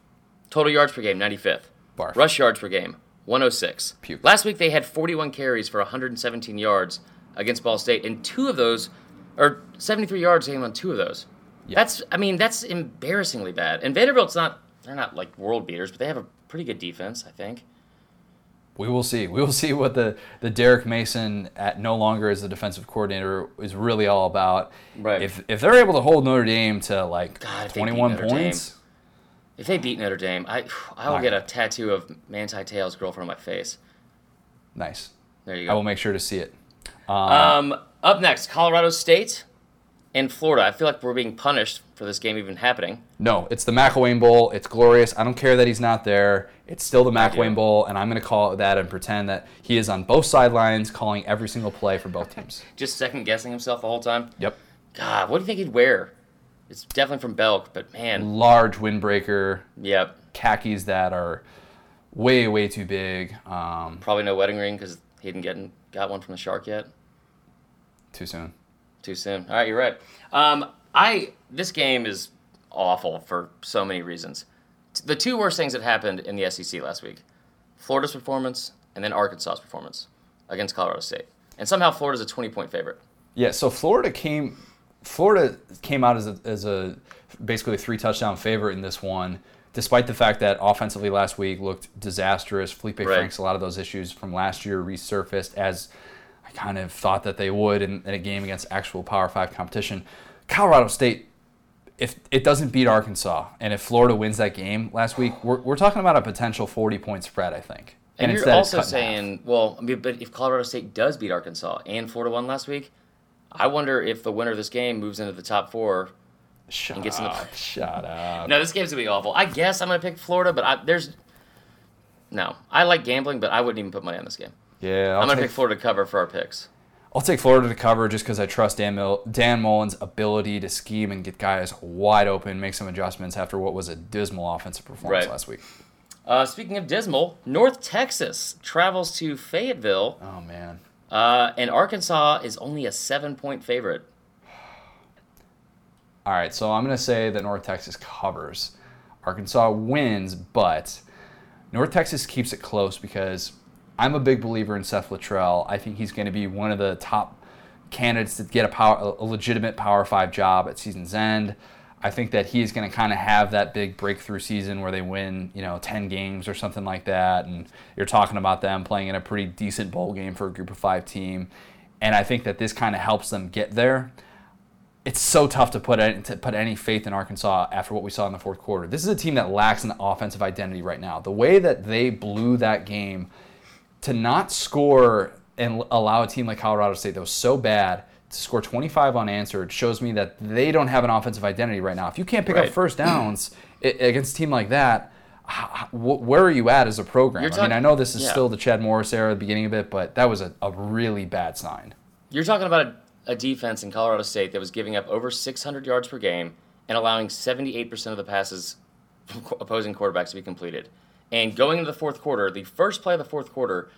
Total yards per game, 95th. Barf. Rush yards per game, 106. Puke. Last week they had 41 carries for 117 yards against Ball State, and two of those, or 73 yards came on two of those. Yeah. That's, I mean, that's embarrassingly bad. And Vanderbilt's not, they're not like world beaters, but they have a pretty good defense, I think. We will see. We will see what the, the Derek Mason at no longer as the defensive coordinator is really all about. Right. If if they're able to hold Notre Dame to like God, if they beat 21 Notre points, If they beat Notre Dame, I, *sighs* I will get a tattoo of Manti Te'o's girlfriend on my face. nice. There you go. I will make sure to see it. Um, up next, Colorado State and Florida. I feel like we're being punished for this game even happening. No, it's the McElwain Bowl. It's glorious. I don't care that he's not there. It's still the. McElwain Bowl, and I'm going to call it that and pretend that he is on both sidelines calling every single play for both teams. *laughs* Just second guessing himself the whole time. Yep. God, what do you think he'd wear? It's definitely from Belk, but man, Large windbreaker, yep. khakis that are way, way too big. Um, Probably no wedding ring because he didn't gotten, got one from the shark yet. too soon. Too soon. All right, you're right. Um, I this game is awful for so many reasons. The two worst things that happened in the SEC last week: Florida's performance and then Arkansas's performance against Colorado State. And somehow Florida's a 20 point favorite. Yeah, so Florida came Florida came out as a, as a basically a three touchdown favorite in this one, despite the fact that offensively last week looked disastrous. Felipe Right. Franks, a lot of those issues from last year resurfaced as I kind of thought that they would in, in a game against actual Power Five competition. Colorado State, if it doesn't beat Arkansas, and if Florida wins that game last week, we're, we're talking about a potential 40 point spread, I think. And, you're also cut in half. saying, well, I mean, but if Colorado State does beat Arkansas and Florida won last week, I wonder if the winner of this game moves into the top four. shut gets in the- up, *laughs* shut up. No, this game's gonna be awful. I guess I'm gonna pick Florida, but I, there's no. I like gambling, but I wouldn't even put money on this game. Yeah, I'll I'm gonna take pick Florida to cover for our picks. I'll take Florida to cover just because I trust Dan, Mil- Dan Mullen's ability to scheme and get guys wide open, make some adjustments after what was a dismal offensive performance Right. last week. Uh, speaking of dismal, North Texas travels to Fayetteville, Oh man, uh, and Arkansas is only a seven-point favorite. all right. So I'm gonna say that North Texas covers. Arkansas wins, but North Texas keeps it close because I'm a big believer in Seth Littrell. I think he's going to be one of the top candidates to get a power, a legitimate Power Five job at season's end. I think that he's going to kind of have that big breakthrough season where they win, you know, 10 games or something like that. And you're talking about them playing in a pretty decent bowl game for a group of five team. And I think that this kind of helps them get there. It's so tough to put any, to put any faith in Arkansas after what we saw in the fourth quarter. This is a team that lacks an offensive identity right now. The way that they blew that game to not score and allow a team like Colorado State that was so bad to score 25 unanswered shows me that they don't have an offensive identity right now. If you can't pick Right. up first downs against a team like that, h- h- wh- where are you at as a program? You're I mean, I know this is yeah. still the Chad Morris era, the beginning of it, but that was a, a really bad sign. You're talking about a, a defense in Colorado State that was giving up over 600 yards per game and allowing 78% of the passes from opposing quarterbacks to be completed. And going into the fourth quarter, the first play of the fourth quarter,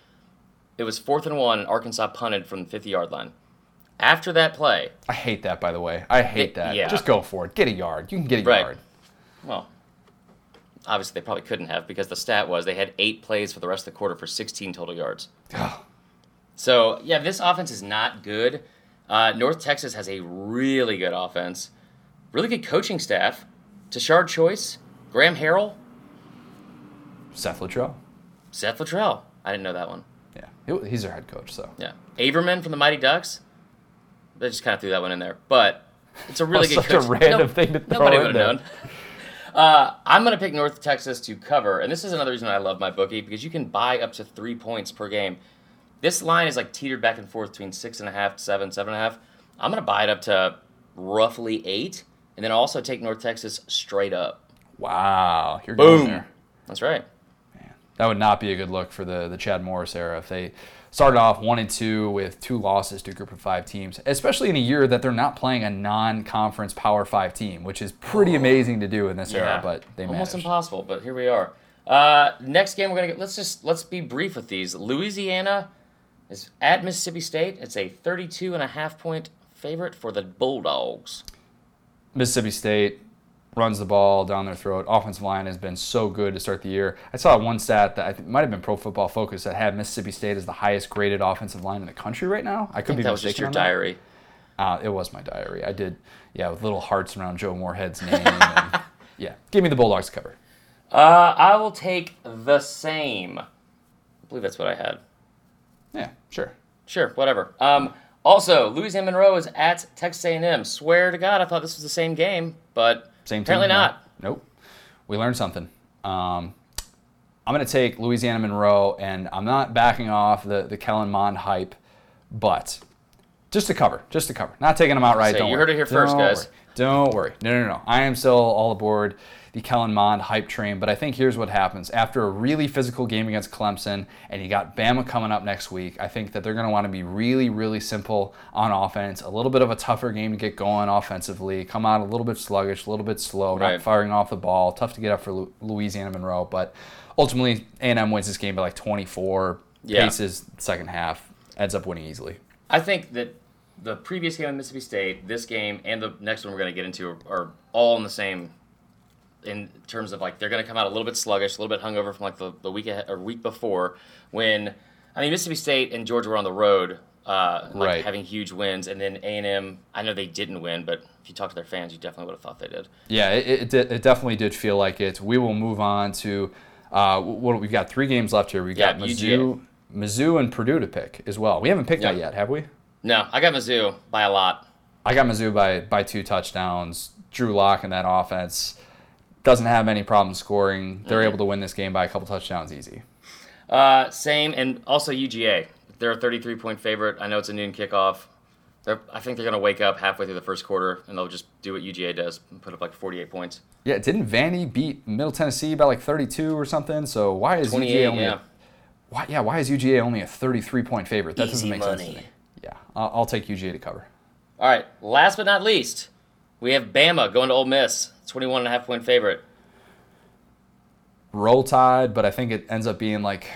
it was fourth and one, and Arkansas punted from the 50 yard line. After that play, I hate that, by the way. I hate It- that. yeah. Just go for it. Get a yard. You can get a Right. yard. well, obviously they probably couldn't have because the stat was they had eight plays for the rest of the quarter for 16 total yards. So yeah, this offense is not good. Uh, North Texas has a really good offense, really good coaching staff. Tashard Choice, Graham Harrell, Seth Littrell. Seth Littrell. I didn't know that one. Yeah, he's their head coach, so. Yeah, Averman from the Mighty Ducks. They just kind of threw that one in there, but it's a really good. such a coach- random thing to throw Nobody in would there. have known. Uh, I'm going to pick North Texas to cover, and this is another reason I love my bookie because you can buy up to three points per game. This line is like teetered back and forth between six and a half, seven, seven and a half. I'm going to buy it up to roughly eight, and then also take North Texas straight up. Wow. You're going Boom. there. That's right. Man. that would not be a good look for the the Chad Morris era if they started off one and two with two losses to a group of five teams, especially in a year that they're not playing a non-conference Power Five team, which is pretty amazing to do in this era. But they almost managed. impossible. But here we are. Uh, next game we're gonna get. Let's just let's be brief with these. Louisiana is at Mississippi State. It's a 32 and a half point favorite for the Bulldogs. Mississippi State runs the ball down their throat. Offensive line has been so good to start the year. I saw one stat that I think might have been Pro Football Focus that had Mississippi State as the highest graded offensive line in the country right now. I could I be that was just your diary. Uh, it was my diary. I did, yeah, with little hearts around Joe Moorhead's name. and, *laughs* yeah, give me the Bulldogs cover. Uh, I will take the same. I believe that's what I had. Yeah, sure. Sure, whatever. Um, also, Louisiana Monroe is at Texas A&M. Swear to God, I thought this was the same game, but Same team. apparently no. not. Nope. We learned something. Um, I'm going to take Louisiana Monroe, and I'm not backing off the, the Kellen Mond hype, but just to cover, just to cover. Not taking them outright. Say, don't you worry. heard it here first, Don't guys. worry. Don't worry. No, no, no. I am still all aboard the Kellen Mond hype train, but I think here's what happens. After a really physical game against Clemson, and you got Bama coming up next week, I think that they're going to want to be really, really simple on offense. A little bit of a tougher game to get going offensively. Come out a little bit sluggish, a little bit slow, Right. not firing off the ball. Tough to get up for Louisiana Monroe, but ultimately A&M wins this game by like 24. Yeah. Paces second half, ends up winning easily. I think that the previous game in Mississippi State, this game, and the next one we're going to get into are, are all in the same. In terms of like they're going to come out a little bit sluggish, a little bit hungover from like the, the week ahead, or week before when I mean Mississippi State and Georgia were on the road, uh, like Right. having huge wins, and then A and M. I know they didn't win, but if you talk to their fans, you definitely would have thought they did. Yeah, it, it, it definitely did feel like it. We will move on to uh, what we've got three games left here. Got Yeah, Mizzou, Mizzou and Purdue to pick as well. We haven't picked that yet, have we? No, I got Mizzou by a lot. I got Mizzou by by two touchdowns. Drew Lock in that offense doesn't have any problem scoring. They're Mm-hmm. able to win this game by a couple touchdowns easy. Uh, same, and also UGA. They're a 33 point favorite. I know it's a noon kickoff. They're, I think they're going to wake up halfway through the first quarter and they'll just do what UGA does and put up like 48 points. Yeah, didn't Vandy beat Middle Tennessee by like 32 or something? So why is UGA only? yeah. A, why, yeah, why is UGA only a 33 point favorite? That doesn't Easy make sense to me. Yeah, I'll, I'll take UGA to cover. All right, last but not least, we have Bama going to Ole Miss, 21 and a half point favorite. roll tide, but I think it ends up being like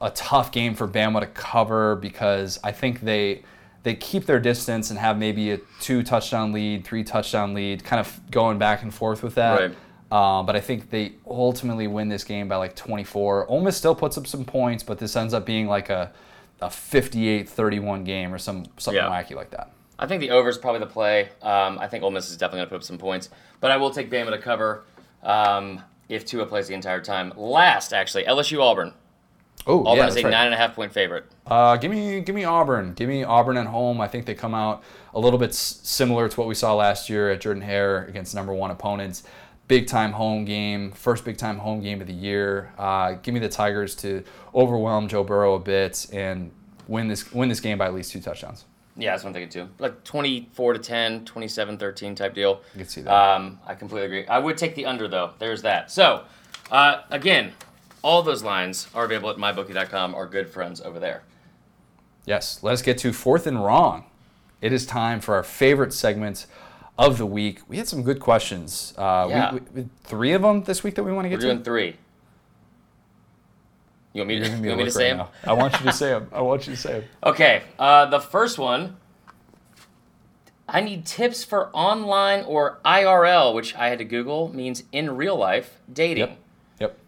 a tough game for Bama to cover because I think they they keep their distance and have maybe a two touchdown lead, three touchdown lead, kind of going back and forth with that. Right. Um, but I think they ultimately win this game by like 24. Ole Miss still puts up some points, but this ends up being like a a 58-31 game or some something Yeah. wacky like that. I think the over is probably the play. Um, I think Ole Miss is definitely going to put up some points, but I will take Bama to cover um, if Tua plays the entire time. Last, actually, LSU Auburn. Oh, Auburn yeah, is a right. nine and a half point favorite. Uh, give me, give me Auburn. Give me Auburn at home. I think they come out a little bit s- similar to what we saw last year at Jordan Hare against number one opponents. Big time home game, first big time home game of the year. Uh, give me the Tigers to overwhelm Joe Burrow a bit and win this win this game by at least two touchdowns. Yeah, that's what I'm thinking too. Like 24 to 10, 27 13 type deal. I can see that. Um, I completely agree. I would take the under though. There's that. So, uh, again, all those lines are available at mybookie.com. Our good friends over there. Yes, let us get to fourth and wrong. It is time for our favorite segment of the week. We had some good questions. Uh, Yeah. we, we, three of them this week that we want to get to. We're to. doing three. You want me to, you want me to say right them? I want you to say them. I want you to say them. *laughs* Okay, uh, the first one. I need tips for online or IRL, which I had to Google, means in real life dating. Yep. Yep.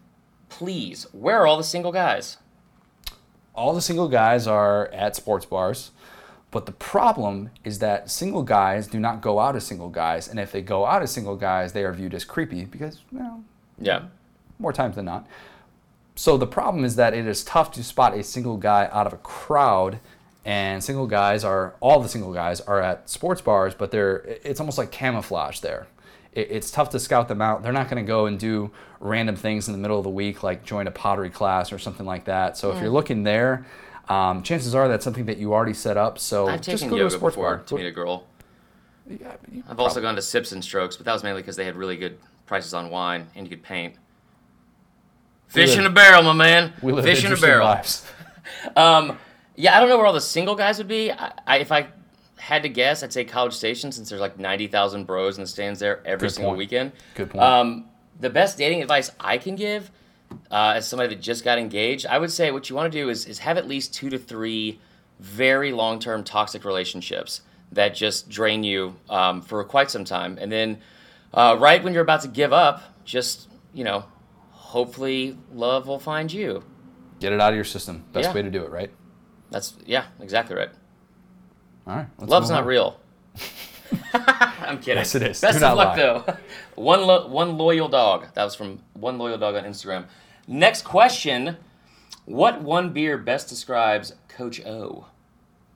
Please, where are all the single guys? all the single guys are at sports bars, but the problem is that single guys do not go out as single guys, and if they go out as single guys, they are viewed as creepy because, well, Yeah. more times than not. So the problem is that it is tough to spot a single guy out of a crowd, and single guys are all the single guys are at sports bars, but they're it's almost like camouflage there. It, it's tough to scout them out. They're not going to go and do random things in the middle of the week, like join a pottery class or something like that. So if you're looking there, um, chances are that's something that you already set up. So I've just taken go to a sports before bar. to meet a girl. Yeah, I've also gone to Sips and Strokes, but that was mainly because they had really good prices on wine and you could paint. Fish in a barrel, my man. We live Fish in a barrel. lives. *laughs* *laughs* Um, yeah, I don't know where all the single guys would be. I, I, if I had to guess, I'd say College Station, since there's like ninety thousand bros in the stands there every Good single point. weekend. Good point. Um, the best dating advice I can give, uh, as somebody that just got engaged, I would say what you want to do is is have at least two to three very long term toxic relationships that just drain you um, for quite some time, and then uh, right when you're about to give up, just you know, hopefully love will find you. Get it out of your system. Best Yeah. way to do it, right? That's yeah, exactly right. All right. Love's not on. real. *laughs* I'm kidding. Yes, it is. Best Do of not luck, lie. though. *laughs* One lo- one loyal dog. That was from one loyal dog on Instagram. Next question: What one beer best describes Coach O?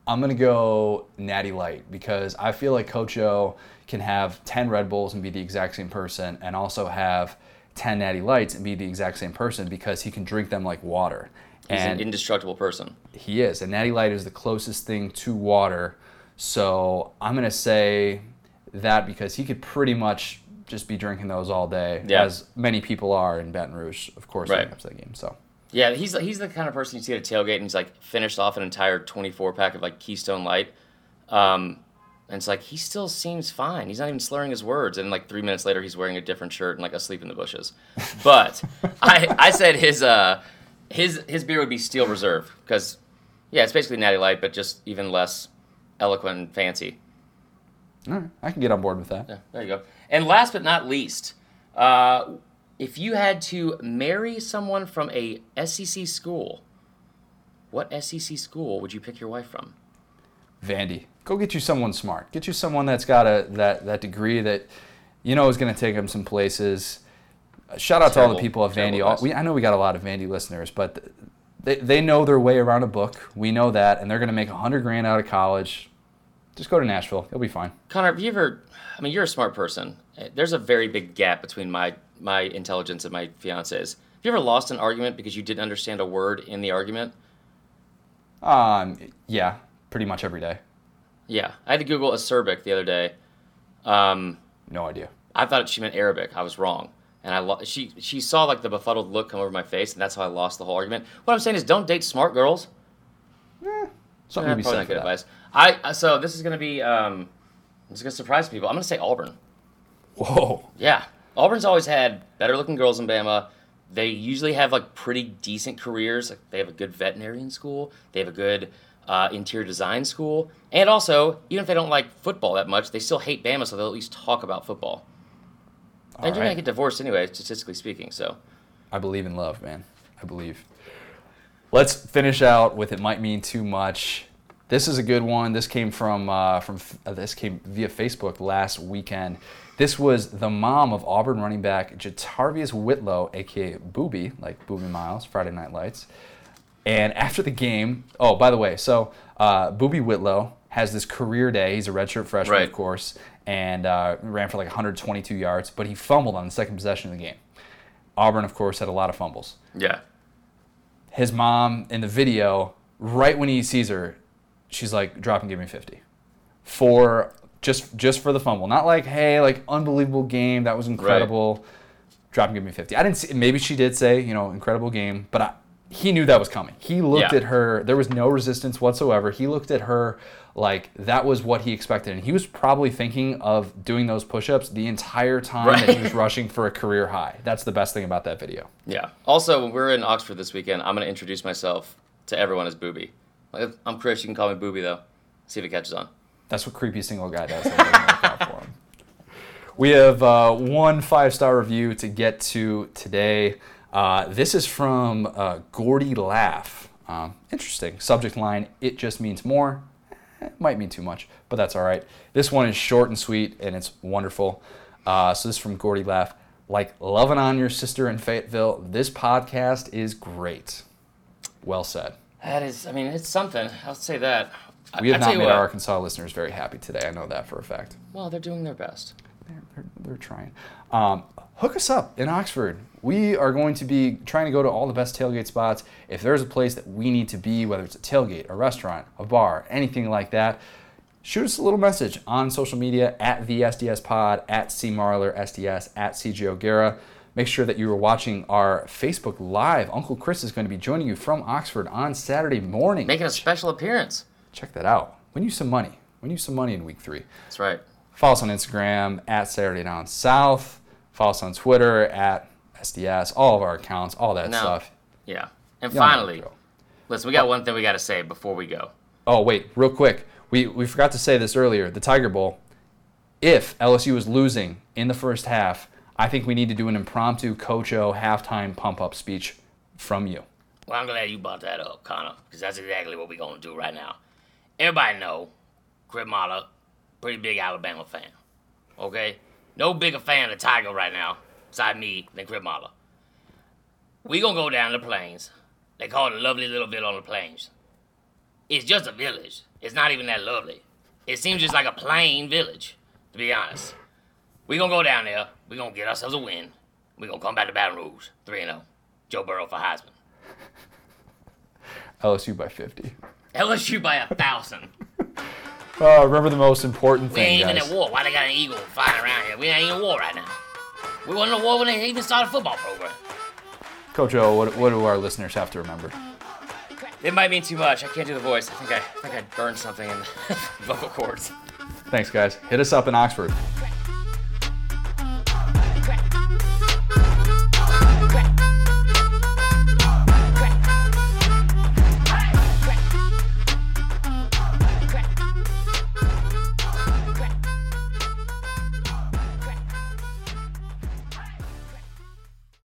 I'm gonna go Natty Light because I feel like Coach O can have 10 Red Bulls and be the exact same person, and also have 10 Natty Lights and be the exact same person because he can drink them like water. He's and an indestructible person. he is. And Natty Light is the closest thing to water. So I'm gonna say that because he could pretty much just be drinking those all day, Yeah. as many people are in Baton Rouge, of course, Right. to that game. So Yeah, he's he's the kind of person you see at a tailgate and he's like finished off an entire 24 pack of like Keystone Light. Um, and it's like he still seems fine. He's not even slurring his words. And like three minutes later, he's wearing a different shirt and like asleep in the bushes. But *laughs* I I said his uh his his beer would be Steel Reserve because yeah, it's basically Natty Light, but just even less eloquent and fancy. all right, I can get on board with that. Yeah, there you go. And last but not least, uh, if you had to marry someone from a SEC school, what SEC school would you pick your wife from? Vandy, go get you someone smart. Get you someone that's got a that that degree that you know is going to take them some places. Uh, Shout out to all the people at Vandy. terrible All, advice. we, I know we got a lot of Vandy listeners, but they, they know their way around a book. We know that, and they're going to make a hundred grand out of college. Just go to Nashville; you'll be fine. Connor, have you ever? I mean, you're a smart person. Uh, There's a very big gap between my my intelligence and my fiance's. Have you ever lost an argument because you didn't understand a word in the argument? Um, yeah, pretty much every day. Yeah, I had to Google acerbic the other day. Um, No idea. I thought she meant Arabic. I was wrong. And I lo- she she saw like the befuddled look come over my face, and that's how I lost the whole argument. What I'm saying is, don't date smart girls. Something Eh, to be said not good advice. I uh, so this is gonna be um, this is gonna surprise people. I'm gonna say Auburn. Whoa. Yeah, Auburn's always had better looking girls in Bama. They usually have like pretty decent careers. Like they have a good veterinarian school. They have a good uh, interior design school, and also even if they don't like football that much, they still hate Bama, so they'll at least talk about football. All and you're right. gonna get divorced anyway, statistically speaking. So I believe in love, man. I believe. Let's finish out with it might mean too much. This is a good one. This came from uh, from uh, this came via Facebook last weekend. This was the mom of Auburn running back JaTarvious Whitlow, aka Booby, like Boobie Miles, Friday Night Lights. And after the game, oh, by the way, so uh, Booby Whitlow has this career day. He's a redshirt freshman, Right. of course, and uh, ran for like 122 yards, but he fumbled on the second possession of the game. Auburn, of course, had a lot of fumbles. yeah, His mom in the video, right when he sees her, she's like, "Drop and give me 50." For just just for the fumble, not like, "Hey, like unbelievable game, that was incredible." Drop and give me 50. I didn't see. Maybe she did say, you know, incredible game, but I, he knew that was coming. He looked Yeah. at her. There was no resistance whatsoever. He looked at her like that was what he expected, and he was probably thinking of doing those push-ups the entire time that he was rushing for a career high. That's the best thing about that video. yeah. Also, when we're in Oxford this weekend, I'm gonna introduce myself to everyone as Booby. Like, I'm Chris. You can call me Booby though. See if it catches on. That's what creepy single guy does. That doesn't work out for him. We have uh, one five star review to get to today. Uh, this is from uh, Gordy Laugh. Um, interesting. Subject line It just means more. Eh, might mean too much, but that's all right. This one is short and sweet and it's wonderful. Uh, so this is from Gordy Laugh. Like loving on your sister in Fayetteville, this podcast is great. Well said. That is, I mean, it's something. I'll say that. We have I tell not made what, our Arkansas listeners very happy today. I know that for a fact. Well, they're doing their best. They're, they're, they're trying. Um, hook us up in Oxford. We are going to be trying to go to all the best tailgate spots. If there's a place that we need to be, whether it's a tailgate, a restaurant, a bar, anything like that, shoot us a little message on social media at the SDS Pod, at C Marler SDS, at CJ O'Gara. make sure that you are watching our Facebook Live. Uncle Chris is going to be joining you from Oxford on Saturday morning. Making a special appearance. Check that out. Win you some money. Win you some money in week three. That's right. Follow us on Instagram at Saturday Down South. Follow us on Twitter at SDS. All of our accounts, all that No. stuff. Yeah. And You know how to finally, listen, we got one thing we got to say before we go. Oh wait, real quick. We we forgot to say this earlier. The Tiger Bowl. If LSU is losing in the first half, I think we need to do an impromptu Coach O halftime pump up speech from you. Well, I'm glad you brought that up, Connor, because that's exactly what we're going to do right now. Everybody know Crib Mala, pretty big Alabama fan. Okay? No bigger fan of Tiger right now, beside me, than Crib Mala. We to go down to the plains. They call it a lovely little village on the plains. It's just a village. It's not even that lovely. It seems just like a plain village, to be honest. we to go down there. we to get ourselves a win. we to come back to Baton Rouge, 3 and 0. Joe Burrow for Heisman. *laughs* LSU by 50. LSU by a thousand. Uh, *laughs* remember the most important We thing, We ain't even guys. at war. Why they got an eagle flying around here? We ain't in war right now. We wasn't in war when they even started a football program. Coach O, what, what do our listeners have to remember? It might mean too much. I can't do the voice. I think I, I think I burned something in the *laughs* vocal cords. Thanks, guys. Hit us up in Oxford.